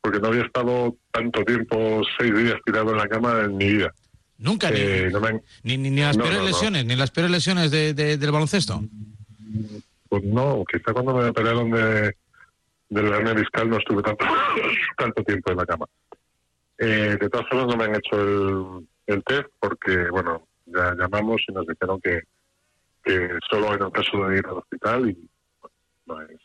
porque no había estado tanto tiempo, seis días tirado en la cama en mi vida. Nunca, Eh, ni, no han- ni, ni- ni las no, peores no, lesiones, ni las peores lesiones de- de- del baloncesto. Pues no, quizá cuando me operaron de, del hernia discal no estuve tanto, tanto tiempo en la cama. Eh, de todas formas no me han hecho el, el test porque, bueno, ya llamamos y nos dijeron que, que solo en el caso de ir al hospital y bueno, no, es,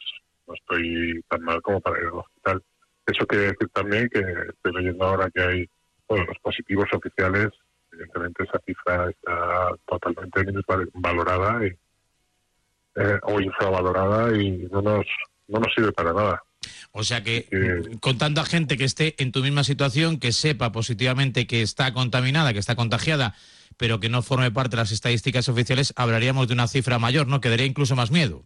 no estoy tan mal como para ir al hospital. Eso quiere decir también que estoy leyendo ahora que hay bueno, los positivos oficiales, evidentemente esa cifra está totalmente valorada y, eh, o infravalorada y no nos, no nos sirve para nada. O sea que, con tanta gente que esté en tu misma situación, que sepa positivamente que está contaminada, que está contagiada, pero que no forme parte de las estadísticas oficiales, hablaríamos de una cifra mayor, ¿no? Que daría incluso más miedo.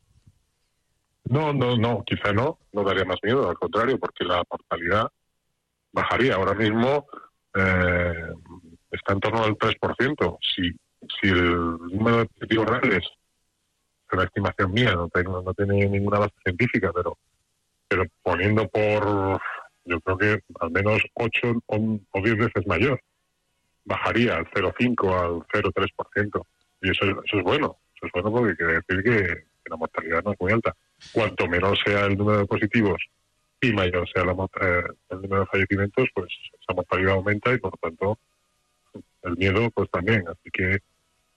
No, no, no, quizá no, no daría más miedo, al contrario, porque la mortalidad bajaría. Ahora mismo eh, está en torno al 3%. Si, si el número de positivos reales, es una estimación mía, no, tengo, no tiene ninguna base científica, pero pero poniendo por, yo creo que al menos 8 o 10 veces mayor. Bajaría al 0,5 al 0,3%. Y eso, eso es bueno. Eso es bueno porque quiere decir que, la mortalidad no es muy alta. Cuanto menos sea el número de positivos y mayor sea la, eh, el número de fallecimientos, pues esa mortalidad aumenta y por lo tanto el miedo pues también. Así que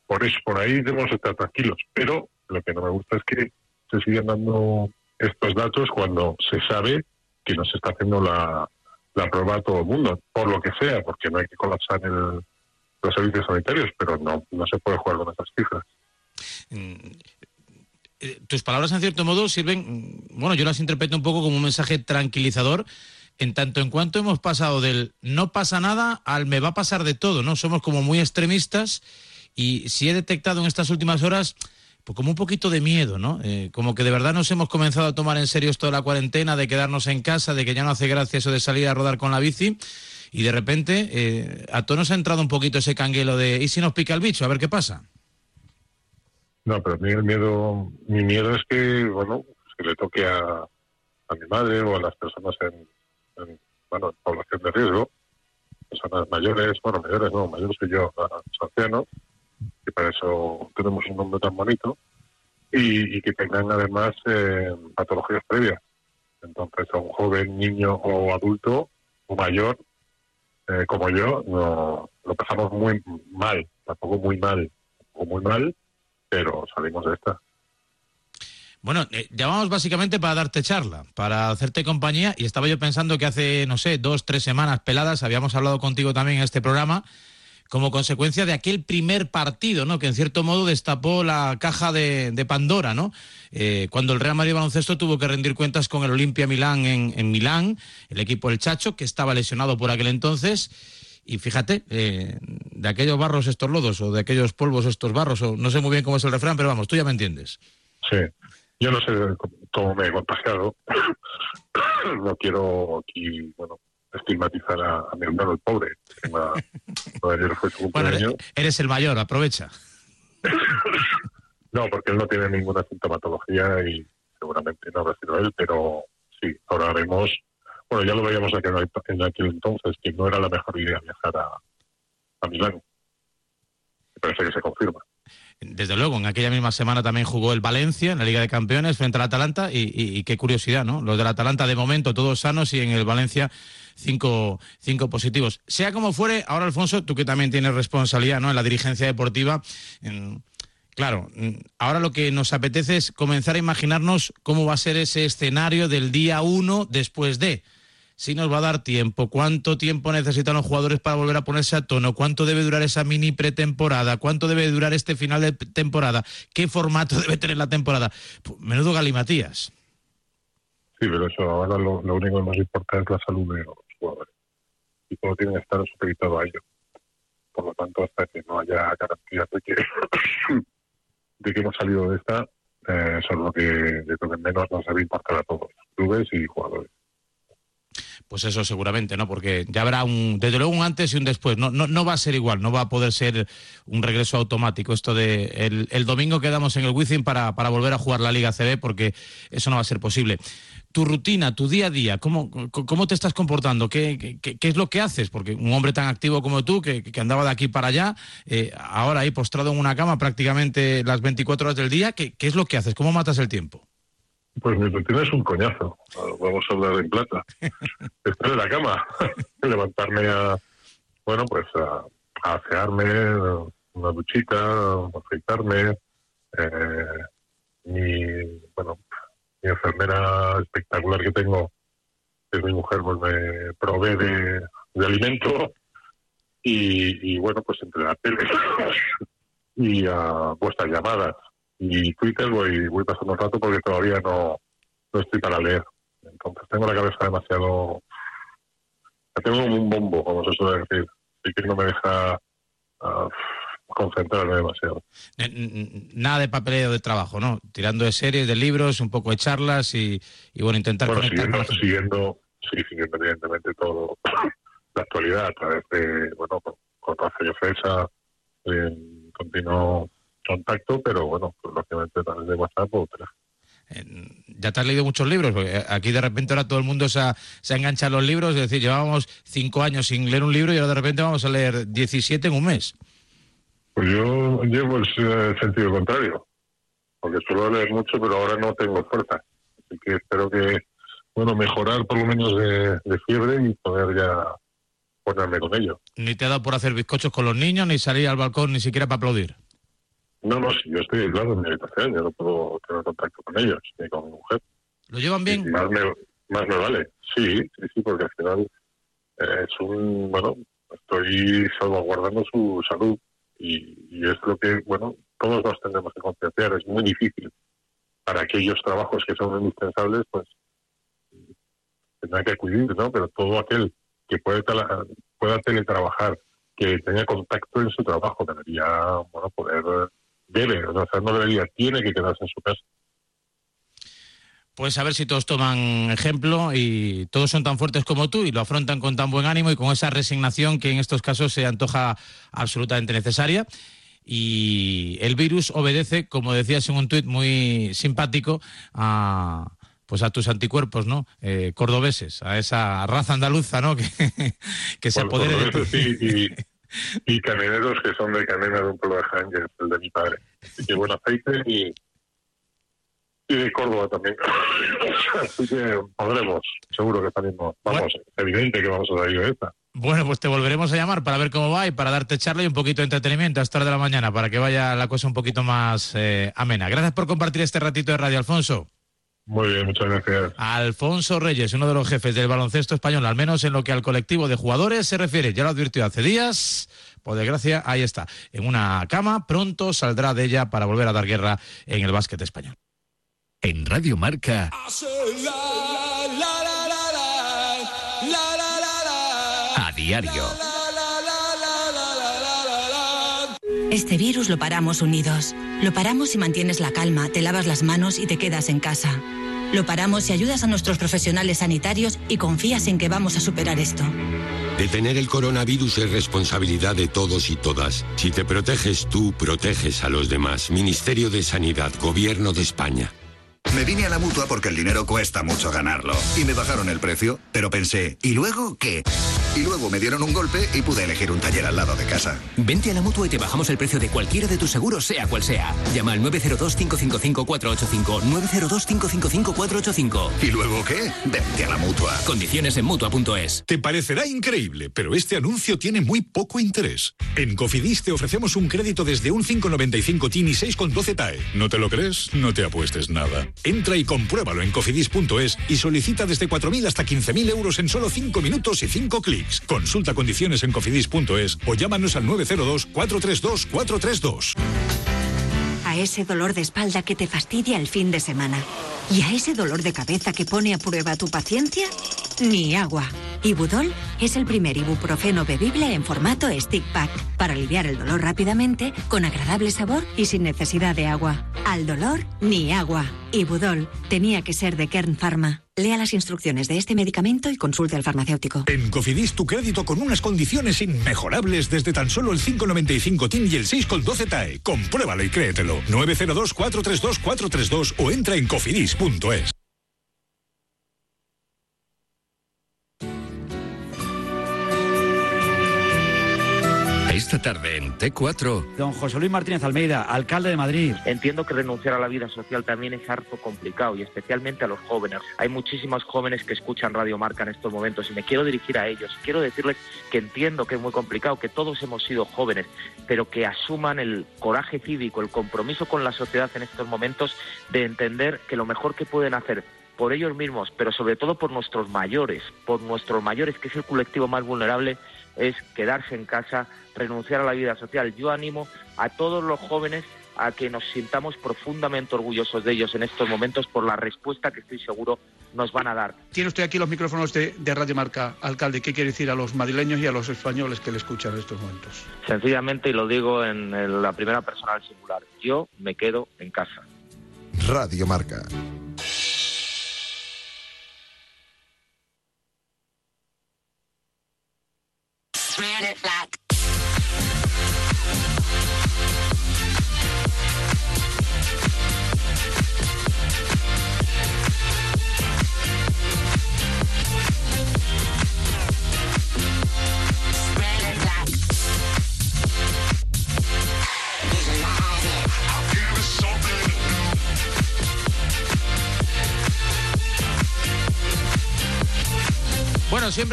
por eso, por ahí debemos estar tranquilos. Pero lo que no me gusta es que se siguen dando estos datos cuando se sabe que no se está haciendo la, prueba a todo el mundo, por lo que sea, porque no hay que colapsar el, los servicios sanitarios, pero no, no se puede jugar con esas cifras. Mm, eh, tus palabras, en cierto modo, sirven, bueno, yo las interpreto un poco como un mensaje tranquilizador, en tanto en cuanto hemos pasado del no pasa nada al me va a pasar de todo, ¿no? Somos como muy extremistas y si he detectado en estas últimas horas pues como un poquito de miedo, ¿no? Eh, como que de verdad nos hemos comenzado a tomar en serio esto de la cuarentena, de quedarnos en casa, de que ya no hace gracia eso de salir a rodar con la bici. Y de repente eh, a todos nos ha entrado un poquito ese canguelo de ¿y si nos pica el bicho? A ver qué pasa. No, pero mi, el miedo, mi miedo es que, bueno, que le toque a, a mi madre o a las personas en, en, bueno, en población de riesgo, personas mayores, bueno, mayores no, mayores que yo, a ancianos, que para eso tenemos un nombre tan bonito, y, que tengan además eh, patologías previas. Entonces, a un joven, niño o adulto o mayor, eh, como yo, no, lo pasamos muy mal, tampoco muy mal, o muy mal, pero salimos de esta. Bueno, eh, llamamos básicamente para darte charla, para hacerte compañía, y estaba yo pensando que hace, no sé, dos, tres semanas peladas habíamos hablado contigo también en este programa como consecuencia de aquel primer partido, ¿no? Que en cierto modo destapó la caja de, Pandora, ¿no? Eh, cuando el Real Madrid Baloncesto tuvo que rendir cuentas con el Olimpia Milán en, Milán, el equipo del Chacho, que estaba lesionado por aquel entonces. Y fíjate, eh, de aquellos barros estos lodos, o de aquellos polvos estos barros, o no sé muy bien cómo es el refrán, pero vamos, tú ya me entiendes. Sí, yo no sé cómo me he contagiado. no quiero aquí, bueno, estigmatizar a, mi hermano el pobre. eres el mayor, aprovecha. no, porque él no tiene ninguna sintomatología y seguramente no habrá sido él, pero sí, ahora vemos, bueno, ya lo veíamos en aquel entonces, que no era la mejor idea viajar a, a Milán. Me parece que se confirma. Desde luego, en aquella misma semana también jugó el Valencia en la Liga de Campeones frente al Atalanta y, qué curiosidad, ¿no? Los del Atalanta de momento todos sanos y en el Valencia cinco, cinco positivos. Sea como fuere, ahora Alfonso, tú que también tienes responsabilidad ¿no? en la dirigencia deportiva, claro, ahora lo que nos apetece es comenzar a imaginarnos cómo va a ser ese escenario del día uno después de si nos va a dar tiempo, cuánto tiempo necesitan los jugadores para volver a ponerse a tono, cuánto debe durar esa mini pretemporada, cuánto debe durar este final de temporada, qué formato debe tener la temporada. Pues, menudo galimatías. Sí, pero eso ahora lo, único que nos importa es la salud de los jugadores. Y todo tiene que estar supeditado a ello. Por lo tanto, hasta que no haya garantías de que, de que hemos salido de esta, eh, eso es lo que, lo que menos nos debe importar a todos, clubes y jugadores. Pues eso seguramente, ¿no? Porque ya habrá un, desde luego un antes y un después. No, no, no va a ser igual, no va a poder ser un regreso automático. Esto de el, el domingo quedamos en el Wizzing para, para volver a jugar la Liga CB, porque eso no va a ser posible. Tu rutina, tu día a día, ¿cómo, cómo te estás comportando? ¿Qué, qué, es lo que haces? Porque un hombre tan activo como tú, que, que andaba de aquí para allá, eh, ahora ahí postrado en una cama prácticamente las 24 horas del día, ¿qué, ¿qué es lo que haces? ¿Cómo matas el tiempo? Pues mi rutina es un coñazo. Vamos a hablar en plata. Estar en la cama, levantarme a, bueno, pues a, a asearme, una duchita, afeitarme. Eh, mi, bueno, mi enfermera espectacular que tengo que es mi mujer, pues me provee de, de alimento y, y, bueno, pues entre la tele y a vuestras llamadas y Twitter voy, voy pasando un rato porque todavía no, no estoy para leer. Entonces tengo la cabeza demasiado... La tengo como un bombo, como se suele decir, y que no me deja uh, concentrarme demasiado. Nada de papeleo de trabajo, ¿no? Tirando de series, de libros, un poco de charlas y, y bueno, intentar bueno, conectar siguiendo, con siguiendo, sí, siguiendo evidentemente todo la actualidad a través de, bueno, con, con Rafael Fresa, en continuo contacto, pero bueno, pues, lógicamente a través de WhatsApp o teléfono. Ya te has leído muchos libros, porque aquí de repente ahora todo el mundo se, ha, se engancha a los libros, es decir, llevábamos cinco años sin leer un libro y ahora de repente vamos a leer 17 en un mes. Pues yo llevo el, el sentido contrario, porque suelo leer mucho, pero ahora no tengo fuerza. Así que espero que, bueno, mejorar por lo menos de, de fiebre y poder ya ponerme con ello. Ni te ha dado por hacer bizcochos con los niños, ni salir al balcón, ni siquiera para aplaudir. No, no, si yo estoy aislado en mi habitación, yo no puedo tener contacto con ellos, ni con mi mujer. ¿Lo llevan bien? Y más, me, más me vale, sí, sí, sí, porque al final eh, es un, bueno, estoy salvaguardando su salud y, y, es lo que, bueno, todos nos tendremos que concienciar, es muy difícil para aquellos trabajos que son indispensables, pues tendrá que acudir, ¿no? Pero todo aquel que puede pueda teletrabajar, que tenga contacto en su trabajo, debería, bueno, poder debe, o sea, no debería, tiene que quedarse en su casa. Pues a ver si todos toman ejemplo y todos son tan fuertes como tú y lo afrontan con tan buen ánimo y con esa resignación que en estos casos se antoja absolutamente necesaria. Y el virus obedece, como decías en un tuit muy simpático, a, pues a tus anticuerpos, ¿no? Eh, cordobeses, a esa raza andaluza, ¿no? Que, que se bueno, apodere de tu... sí, y, y caneneros que son de canena de un pueblo de Jaén, que es el de mi padre. Así que buen aceite y, y de Córdoba también. Así que podremos, seguro que salimos. Vamos, bueno. evidente que vamos a salir de esta. Bueno, pues te volveremos a llamar para ver cómo va y para darte charla y un poquito de entretenimiento a esta hora de la mañana, para que vaya la cosa un poquito más eh, amena. Gracias por compartir este ratito de radio, Alfonso. Muy bien, muchas gracias. Alfonso Reyes, uno de los jefes del baloncesto español, al menos en lo que al colectivo de jugadores se refiere. Ya lo advirtió hace días. Por desgracia, ahí está. En una cama, pronto saldrá de ella para volver a dar guerra en el básquet español. En Radio Marca. A diario. Este virus lo paramos unidos. Lo paramos si mantienes la calma, te lavas las manos y te quedas en casa. Lo paramos si ayudas a nuestros profesionales sanitarios y confías en que vamos a superar esto. Detener el coronavirus es responsabilidad de todos y todas. Si te proteges tú, proteges a los demás. Ministerio de Sanidad, Gobierno de España. Me vine a la mutua porque el dinero cuesta mucho ganarlo. Y me bajaron el precio, pero pensé, ¿y luego qué? Y luego me dieron un golpe y pude elegir un taller al lado de casa. Vente a la mutua y te bajamos el precio de cualquiera de tus seguros, sea cual sea. Llama al 902-555-485. 902-555-485. ¿Y luego qué? Vente a la mutua. Condiciones en mutua.es. Te parecerá increíble, pero este anuncio tiene muy poco interés. En Cofidis te ofrecemos un crédito desde un 595 TIN y 6,12 TAE. ¿No te lo crees? No te apuestes nada. Entra y compruébalo en cofidis.es y solicita desde 4.000 hasta 15.000 euros en solo 5 minutos y 5 clics. Consulta condiciones en cofidis.es o llámanos al 902-432-432. Ese dolor de espalda que te fastidia el fin de semana. Y a ese dolor de cabeza que pone a prueba tu paciencia, ni agua. Ibudol es el primer ibuprofeno bebible en formato stick pack para aliviar el dolor rápidamente, con agradable sabor y sin necesidad de agua. Al dolor, ni agua. Ibudol tenía que ser de Kern Pharma. Lea las instrucciones de este medicamento y consulte al farmacéutico. En Cofidis tu crédito con unas condiciones inmejorables desde tan solo el 595 TIN y el 6,12 TAE. Compruébalo y créetelo. 902-432-432 o entra en cofidis.es. Esta tarde en T4. Don José Luis Martínez Almeida, alcalde de Madrid. Entiendo que renunciar a la vida social también es harto complicado y especialmente a los jóvenes. Hay muchísimos jóvenes que escuchan Radio Marca en estos momentos y me quiero dirigir a ellos. Quiero decirles que entiendo que es muy complicado, que todos hemos sido jóvenes, pero que asuman el coraje cívico, el compromiso con la sociedad en estos momentos de entender que lo mejor que pueden hacer por ellos mismos, pero sobre todo por nuestros mayores, por nuestros mayores, que es el colectivo más vulnerable, es quedarse en casa, renunciar a la vida social. Yo animo a todos los jóvenes a que nos sintamos profundamente orgullosos de ellos en estos momentos por la respuesta que estoy seguro nos van a dar. Tiene usted aquí los micrófonos de, de Radio Marca, alcalde. ¿Qué quiere decir a los madrileños y a los españoles que le escuchan en estos momentos? Sencillamente, y lo digo en el- la primera persona del singular, yo me quedo en casa. Radio Marca.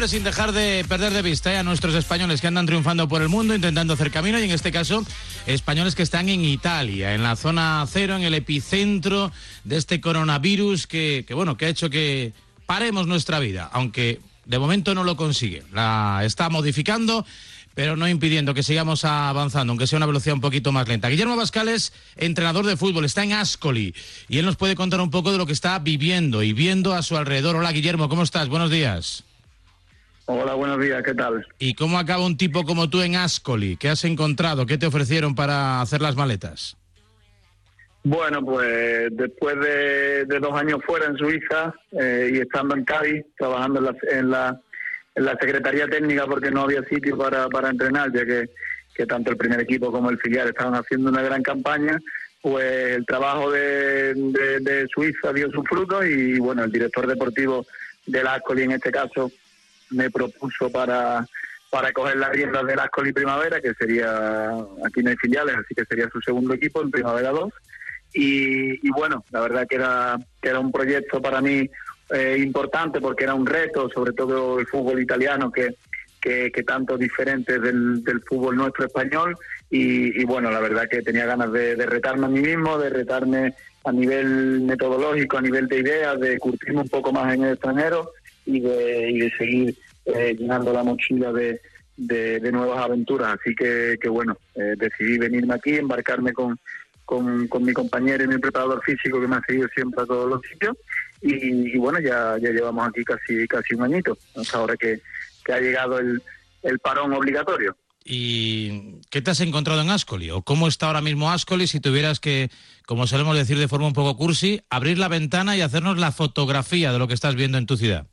Siempre sin dejar de perder de vista ¿eh? a nuestros españoles que andan triunfando por el mundo, intentando hacer camino, y en este caso, españoles que están en Italia, en la zona cero, en el epicentro de este coronavirus que, que, bueno, que ha hecho que paremos nuestra vida, aunque de momento no lo consigue. La está modificando, pero no impidiendo que sigamos avanzando, aunque sea una velocidad un poquito más lenta. Guillermo Bascal es entrenador de fútbol, está en Ascoli, y él nos puede contar un poco de lo que está viviendo y viendo a su alrededor. Hola, Guillermo, ¿cómo estás? Buenos días. Hola, buenos días, ¿qué tal? ¿Y cómo acaba un tipo como tú en Ascoli? ¿Qué has encontrado? ¿Qué te ofrecieron para hacer las maletas? Bueno, pues después de, de dos años fuera en Suiza eh, y estando en Cádiz, trabajando en la, en la, en la Secretaría Técnica porque no había sitio para, para entrenar, ya que, que tanto el primer equipo como el filial estaban haciendo una gran campaña, pues el trabajo de, de, de Suiza dio sus frutos y bueno, el director deportivo del Ascoli en este caso me propuso para, para coger las riendas del Ascoli Primavera, que sería, aquí no hay filiales, así que sería su segundo equipo en Primavera 2. Y, bueno, la verdad que era, que era un proyecto para mí eh, importante porque era un reto, sobre todo el fútbol italiano, que, que, que tanto diferente del, del fútbol nuestro español. Y, y bueno, la verdad que tenía ganas de, de retarme a mí mismo, de retarme a nivel metodológico, a nivel de ideas, de curtirme un poco más en el extranjero y de, y de seguir eh, llenando la mochila de, de, nuevas aventuras. Así que, que bueno, eh, decidí venirme aquí, embarcarme con, con, mi compañero y mi preparador físico que me ha seguido siempre a todos los sitios. Y, y bueno, ya, ya llevamos aquí casi, casi un añito, hasta ahora que, que ha llegado el, el parón obligatorio. ¿Y qué te has encontrado en Ascoli? ¿O cómo está ahora mismo Ascoli si tuvieras que, como solemos decir de forma un poco cursi, abrir la ventana y hacernos la fotografía de lo que estás viendo en tu ciudad?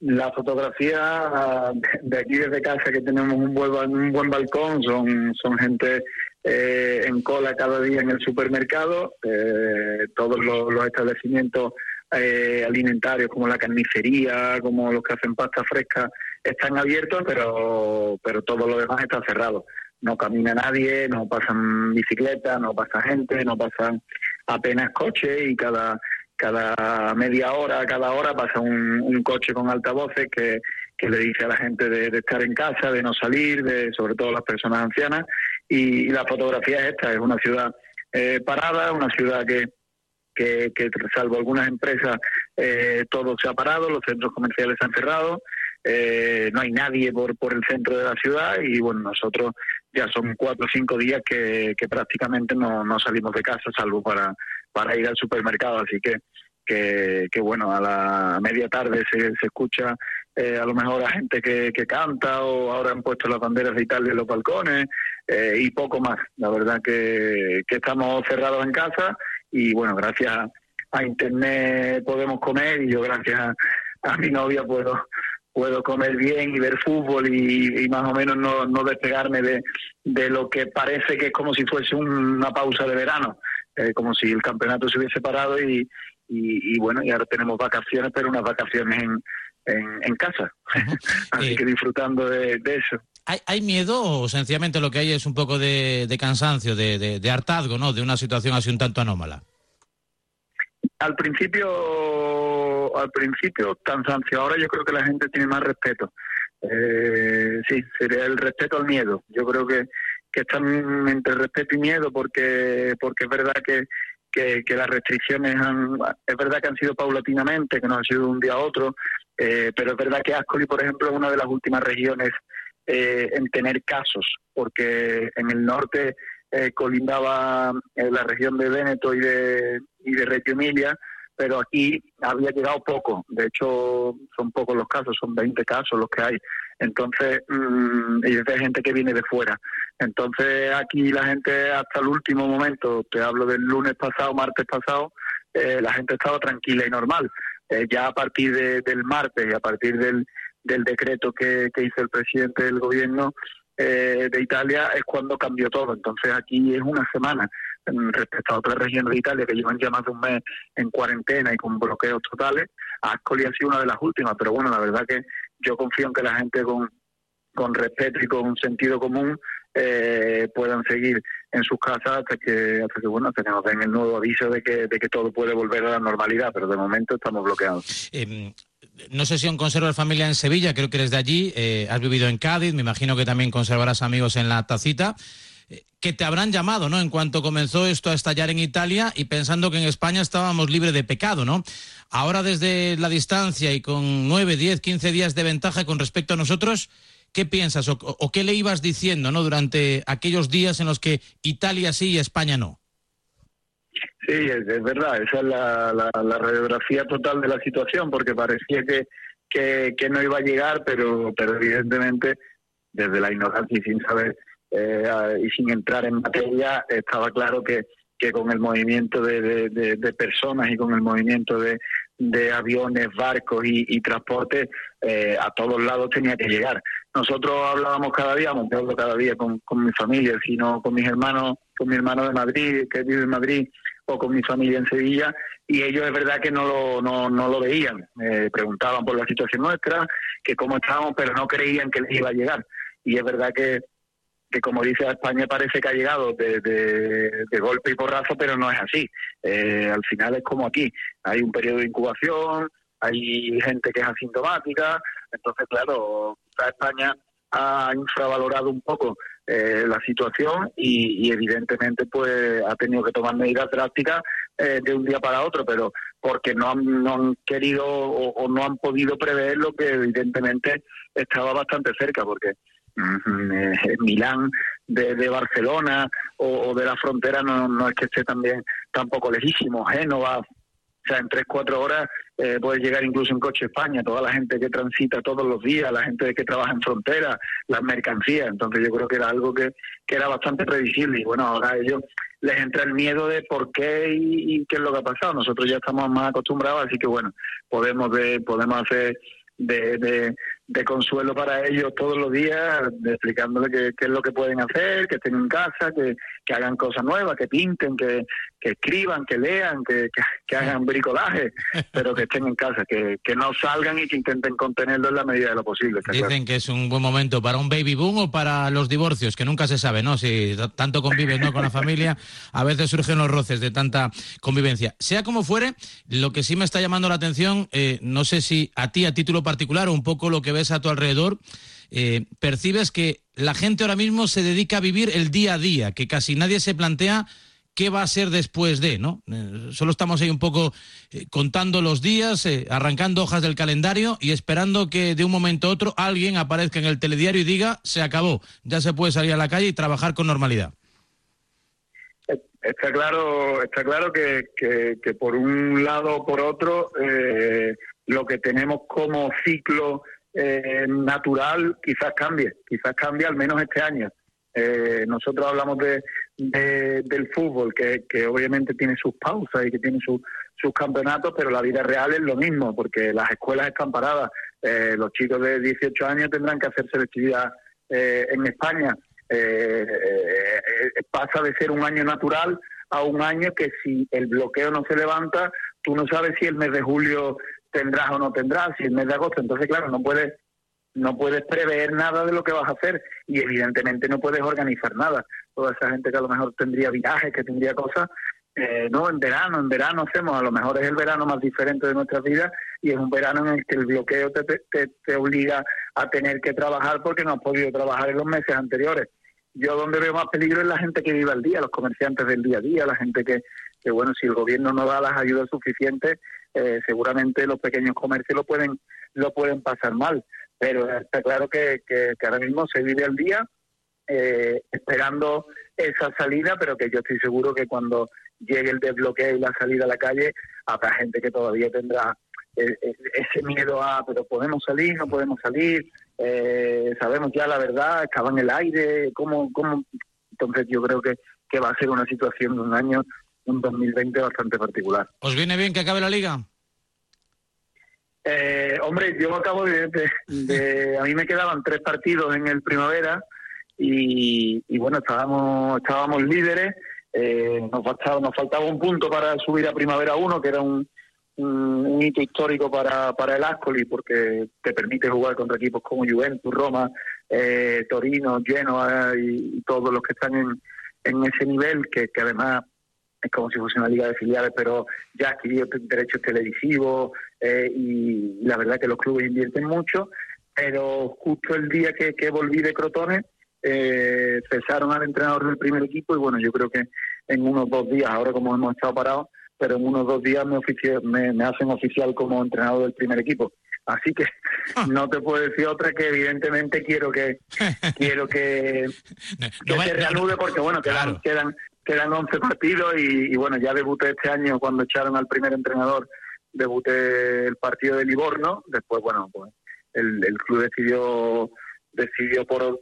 La fotografía ah, de aquí desde casa, que tenemos un buen, un buen balcón, son, gente eh, en cola cada día en el supermercado, eh, todos los, los establecimientos eh, alimentarios como la carnicería, como los que hacen pasta fresca, están abiertos, pero, pero todo lo demás está cerrado. No camina nadie, no pasan bicicletas, no pasa gente, no pasan apenas coches y cada cada media hora, cada hora pasa un, coche con altavoces que, que, le dice a la gente de, de, estar en casa, de no salir, de sobre todo las personas ancianas. Y, y la fotografía es esta, es una ciudad eh, parada, una ciudad que, que, que, salvo algunas empresas, eh, todo se ha parado, los centros comerciales se han cerrado, eh, no hay nadie por, por el centro de la ciudad y bueno, nosotros ya son cuatro o cinco días que, que prácticamente no, no salimos de casa, salvo para para ir al supermercado, así que que, bueno, a la media tarde se, escucha eh, a lo mejor a gente que, canta o ahora han puesto las banderas de Italia en los balcones eh, y poco más. La verdad que, que estamos cerrados en casa y bueno, gracias a, Internet podemos comer y yo gracias a, mi novia puedo puedo comer bien y ver fútbol y, y más o menos no, no despegarme de, de, lo que parece que es como si fuese un, una pausa de verano, eh, como si el campeonato se hubiese parado y, y, y, bueno, y ahora tenemos vacaciones, pero unas vacaciones en, en, en casa. Así que disfrutando de, de eso. ¿Hay, ¿Hay, miedo o sencillamente lo que hay es un poco de, de cansancio, de, de, de, hartazgo, ¿no? De una situación así un tanto anómala. Al principio, al principio cansancio. Ahora yo creo que la gente tiene más respeto. Eh, sí, sería el respeto al miedo. Yo creo que, que están entre respeto y miedo porque porque es verdad que, que, las restricciones han, es verdad que han sido paulatinamente, que no han sido de un día a otro, eh, pero es verdad que Ascoli, por ejemplo, es una de las últimas regiones eh, en tener casos, porque en el norte eh, colindaba eh, la región de Véneto y de, y de Reggio Emilia, pero aquí había llegado poco. De hecho, son pocos los casos, son 20 casos los que hay. Entonces, mm, y es de gente que viene de fuera. Entonces, aquí la gente hasta el último momento, te hablo del lunes pasado, martes pasado, eh, la gente estaba tranquila y normal. Eh, ya a partir de- del martes y a partir del, del decreto que, que hizo el presidente del gobierno eh, de Italia es cuando cambió todo. Entonces aquí es una semana mm, respecto a otras regiones de Italia que llevan ya más de un mes en cuarentena y con bloqueos totales. Ascoli ha sido una de las últimas, pero bueno, la verdad que yo confío en que la gente con, con respeto y con sentido común eh, puedan seguir en sus casas hasta que hasta que bueno den el nuevo aviso de que, de que todo puede volver a la normalidad pero de momento estamos bloqueados. Eh, no sé si aún conservas familia en Sevilla, creo que eres de allí, eh, has vivido en Cádiz, me imagino que también conservarás amigos en la tacita, que te habrán llamado, ¿no? En cuanto comenzó esto a estallar en Italia y pensando que en España estábamos libres de pecado, ¿no? Ahora desde la distancia y con 9, 10, 15 días de ventaja con respecto a nosotros, ¿qué piensas o, o qué le ibas diciendo, ¿no? Durante aquellos días en los que Italia sí y España no. Sí, es, es verdad, esa es la, la, la radiografía total de la situación, porque parecía que, que, que no iba a llegar, pero, pero evidentemente desde la ignorancia y sin saber eh, y sin entrar en materia, estaba claro que, que con el movimiento de, de- personas y con el movimiento de, de aviones, barcos y, y transporte, eh, a todos lados tenía que llegar. Nosotros hablábamos cada día, yo hablo cada día con, con mi familia, sino con mis hermanos, con mi hermano de Madrid, que vive en Madrid, o con mi familia en Sevilla, y ellos es verdad que no lo, no, no lo veían. Eh, preguntaban por la situación nuestra, que cómo estábamos, pero no creían que les iba a llegar. Y es verdad que, que como dice España parece que ha llegado de, de- golpe y porrazo, pero no es así. Eh, al final es como aquí, hay un periodo de incubación, hay gente que es asintomática, entonces claro, España ha infravalorado un poco eh, la situación y, evidentemente pues ha tenido que tomar medidas drásticas eh, de un día para otro, pero porque no han, no han querido o, o no han podido prever lo que evidentemente estaba bastante cerca, porque Milán de, de Barcelona o, de la frontera no, es que esté también tampoco lejísimo, Génova, o sea, en tres, cuatro horas eh, puedes llegar incluso en coche a España, toda la gente que transita todos los días, la gente que trabaja en frontera, las mercancías. Entonces yo creo que era algo que, era bastante previsible. Y bueno, ahora ellos les entra el miedo de por qué y, y qué es lo que ha pasado. Nosotros ya estamos más acostumbrados, así que bueno, podemos, de, podemos hacer de, de, de consuelo para ellos todos los días, de explicándole qué, qué es lo que pueden hacer, que estén en casa, que, que hagan cosas nuevas, que pinten, que, que escriban, que lean, que, que, que hagan bricolaje, pero que estén en casa, que, que no salgan y que intenten contenerlo en la medida de lo posible. claro. Dicen que es un buen momento para un baby boom o para los divorcios, que nunca se sabe, ¿no? Si tanto convives ¿no? con la familia, a veces surgen los roces de tanta convivencia. Sea como fuere, lo que sí me está llamando la atención, eh, no sé si a ti a título particular o un poco lo que ves a tu alrededor, eh, percibes que la gente ahora mismo se dedica a vivir el día a día, que casi nadie se plantea qué va a ser después de, ¿no? Eh, solo estamos ahí un poco eh, contando los días, eh, arrancando hojas del calendario y esperando que de un momento a otro alguien aparezca en el telediario y diga, se acabó, ya se puede salir a la calle y trabajar con normalidad. Está claro, está claro que, que, que por un lado o por otro, lo que tenemos como ciclo natural quizás cambie, quizás cambie al menos este año. Nosotros hablamos de, de- del fútbol, que, que obviamente tiene sus pausas y que tiene su- sus campeonatos, pero la vida real es lo mismo, porque las escuelas están paradas. Eh, los chicos de 18 años tendrán que hacer selectividad eh, en España. Eh, eh, eh, pasa de ser un año natural a un año que si el bloqueo no se levanta, tú no sabes si el mes de julio tendrás o no tendrás, si el mes de agosto. Entonces, claro, no puedes no puedes prever nada de lo que vas a hacer y evidentemente no puedes organizar nada. Toda esa gente que a lo mejor tendría viajes, que tendría cosas, eh, no, en verano, en verano hacemos, a lo mejor es el verano más diferente de nuestras vidas y es un verano en el que el bloqueo te, te, te- obliga a tener que trabajar porque no has podido trabajar en los meses anteriores. Yo donde veo más peligro es la gente que vive al día, los comerciantes del día a día, la gente que, que bueno, si el gobierno no da las ayudas suficientes, eh, seguramente los pequeños comercios lo pueden, lo pueden pasar mal. Pero está claro que, que, ahora mismo se vive al día eh, esperando esa salida, pero que yo estoy seguro que cuando llegue el desbloqueo y la salida a la calle, habrá gente que todavía tendrá eh, eh, ese miedo a, pero podemos salir, no podemos salir, eh, sabemos ya la verdad, estaba en el aire, ¿cómo, cómo? Entonces yo creo que, que va a ser una situación de un año, un 2020 bastante particular. ¿Os viene bien que acabe la liga? Eh, hombre, yo acabo de, de- A mí me quedaban tres partidos en el primavera y, bueno, estábamos estábamos líderes. eh, nos, faltaba, nos faltaba un punto para subir a Primavera 1, que era un, un, hito histórico para, para el Ascoli, porque te permite jugar contra equipos como Juventus, Roma, eh, Torino, Genoa y, todos los que están en, ese nivel, que, que además es como si fuese una liga de filiales, pero ya adquirido te- derechos televisivos eh, y la verdad que los clubes invierten mucho, pero justo el día que, que volví de Crotones eh, cesaron al entrenador del primer equipo y bueno, yo creo que en unos dos días, ahora como hemos estado parados, pero en unos dos días me, ofici- me, me hacen oficial como entrenador del primer equipo. Así que no te puedo decir otra que evidentemente quiero que quiero que, que se reanude porque bueno quedan quedan quedan 11 partidos y, y, bueno ya debuté este año cuando echaron al primer entrenador debuté el partido de Livorno después bueno pues el, el club decidió decidió por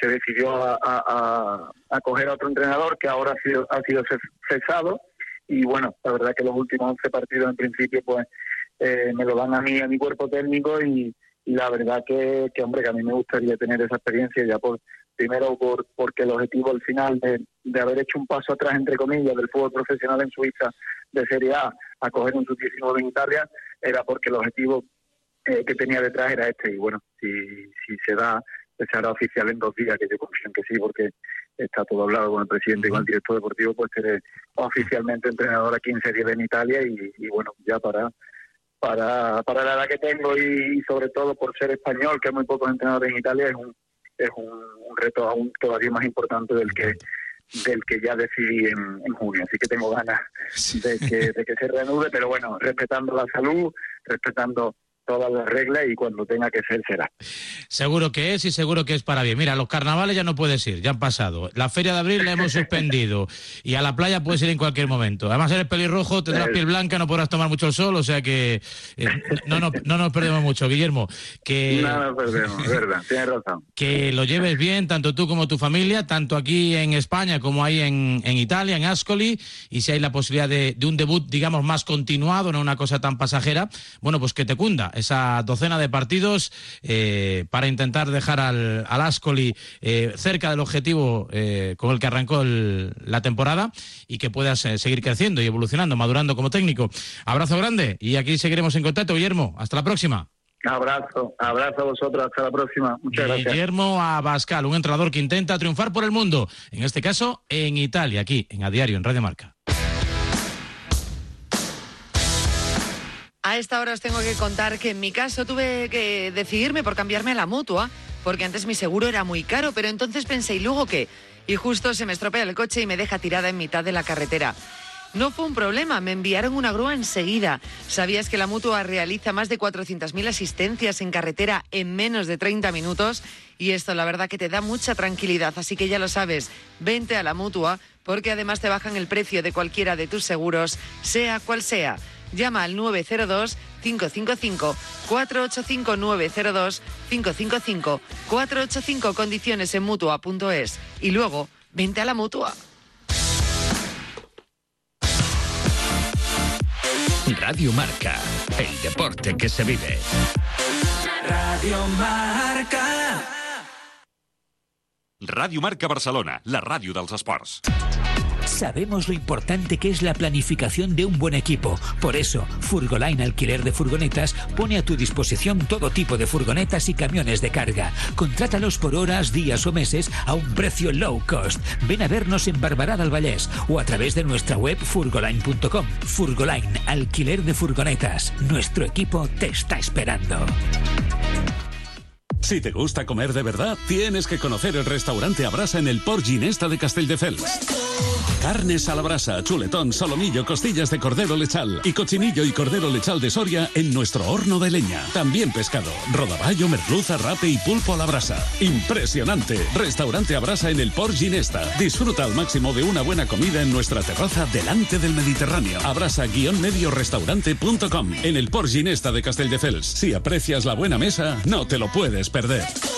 se decidió a, a, a- coger a otro entrenador que ahora ha sido ha sido ces- cesado. Y bueno la verdad que los últimos 11 partidos en principio pues eh, me lo dan a mí a mi cuerpo técnico y, y la verdad que, que hombre que a mí me gustaría tener esa experiencia ya por primero por porque el objetivo al final de, de haber hecho un paso atrás entre comillas del fútbol profesional en Suiza de Serie A a coger un sub-19 en Italia era porque el objetivo eh, que tenía detrás era este. Y bueno si, si se da se hará oficial en dos días que yo confío en que sí porque está todo hablado con el presidente y con el director deportivo pues seré oficialmente entrenador aquí en Serie B en Italia y, y bueno ya para para, para la edad que tengo y, y sobre todo por ser español, que hay muy pocos entrenadores en Italia, es un, es un, un reto aún todavía más importante del que del que ya decidí en, en junio. Así que tengo ganas de que, de que se reanude, pero bueno, respetando la salud, respetando todas las reglas y cuando tenga que ser será. Seguro que es y seguro que es para bien. Mira, los carnavales ya no puedes ir, ya han pasado. La feria de abril la hemos suspendido y a la playa puedes ir en cualquier momento. Además eres pelirrojo, tendrás piel blanca, no podrás tomar mucho el sol, o sea que eh, no, no, no nos perdemos mucho, Guillermo. Que, No nos perdemos, verdad, tienes razón. que lo lleves bien, tanto tú como tu familia, tanto aquí en España como ahí en, en Italia, en Ascoli, y si hay la posibilidad de, de un debut, digamos, más continuado, no una cosa tan pasajera, bueno, pues que te cunda esa docena de partidos eh, para intentar dejar al, al Ascoli eh, cerca del objetivo eh, con el que arrancó el- la temporada y que puedas seguir creciendo y evolucionando, madurando como técnico. Abrazo grande y aquí seguiremos en contacto, Guillermo. Hasta la próxima. Abrazo, abrazo a vosotros, hasta la próxima. Muchas gracias. Guillermo Abascal, un entrenador que intenta triunfar por el mundo, en este caso en Italia, aquí en A Diario, en Radio Marca. A esta hora os tengo que contar que en mi caso tuve que decidirme por cambiarme a la mutua, porque antes mi seguro era muy caro, pero entonces pensé, ¿y luego qué? Y justo se me estropea el coche y me deja tirada en mitad de la carretera. No fue un problema, me enviaron una grúa enseguida. ¿Sabías que la mutua realiza más de 400.000 asistencias en carretera en menos de 30 minutos? Y esto la verdad que te da mucha tranquilidad, así que ya lo sabes, vente a la mutua porque además te bajan el precio de cualquiera de tus seguros, sea cual sea. Llama al 902-555-485-902-555-485 condiciones en mutua.es. Y luego, vente a la mutua. Radio Marca, el deporte que se vive. Radio Marca. Ràdio Marca Barcelona, la ràdio dels esports. Sabemos lo importante que es la planificación de un buen equipo. Por eso, Furgoline Alquiler de Furgonetas pone a tu disposición todo tipo de furgonetas y camiones de carga. Contrátalos por horas, días o meses a un precio low cost. Ven a vernos en Barbará del Vallès o a través de nuestra web furgoline.com. Furgoline Alquiler de Furgonetas. Nuestro equipo te está esperando. Si te gusta comer de verdad, tienes que conocer el restaurante Abrasa en el Port Ginesta de Castelldefels. Carnes a la brasa, chuletón, solomillo, costillas de cordero lechal y cochinillo y cordero lechal de Soria en nuestro horno de leña. También pescado, rodaballo, merluza, rape y pulpo a la brasa. Impresionante. Restaurante a brasa en el Port Ginesta. Disfruta al máximo de una buena comida en nuestra terraza delante del Mediterráneo. Abrasa-medio restaurante.com en el Port Ginesta de Castelldefels. Si aprecias la buena mesa, no te lo puedes perder.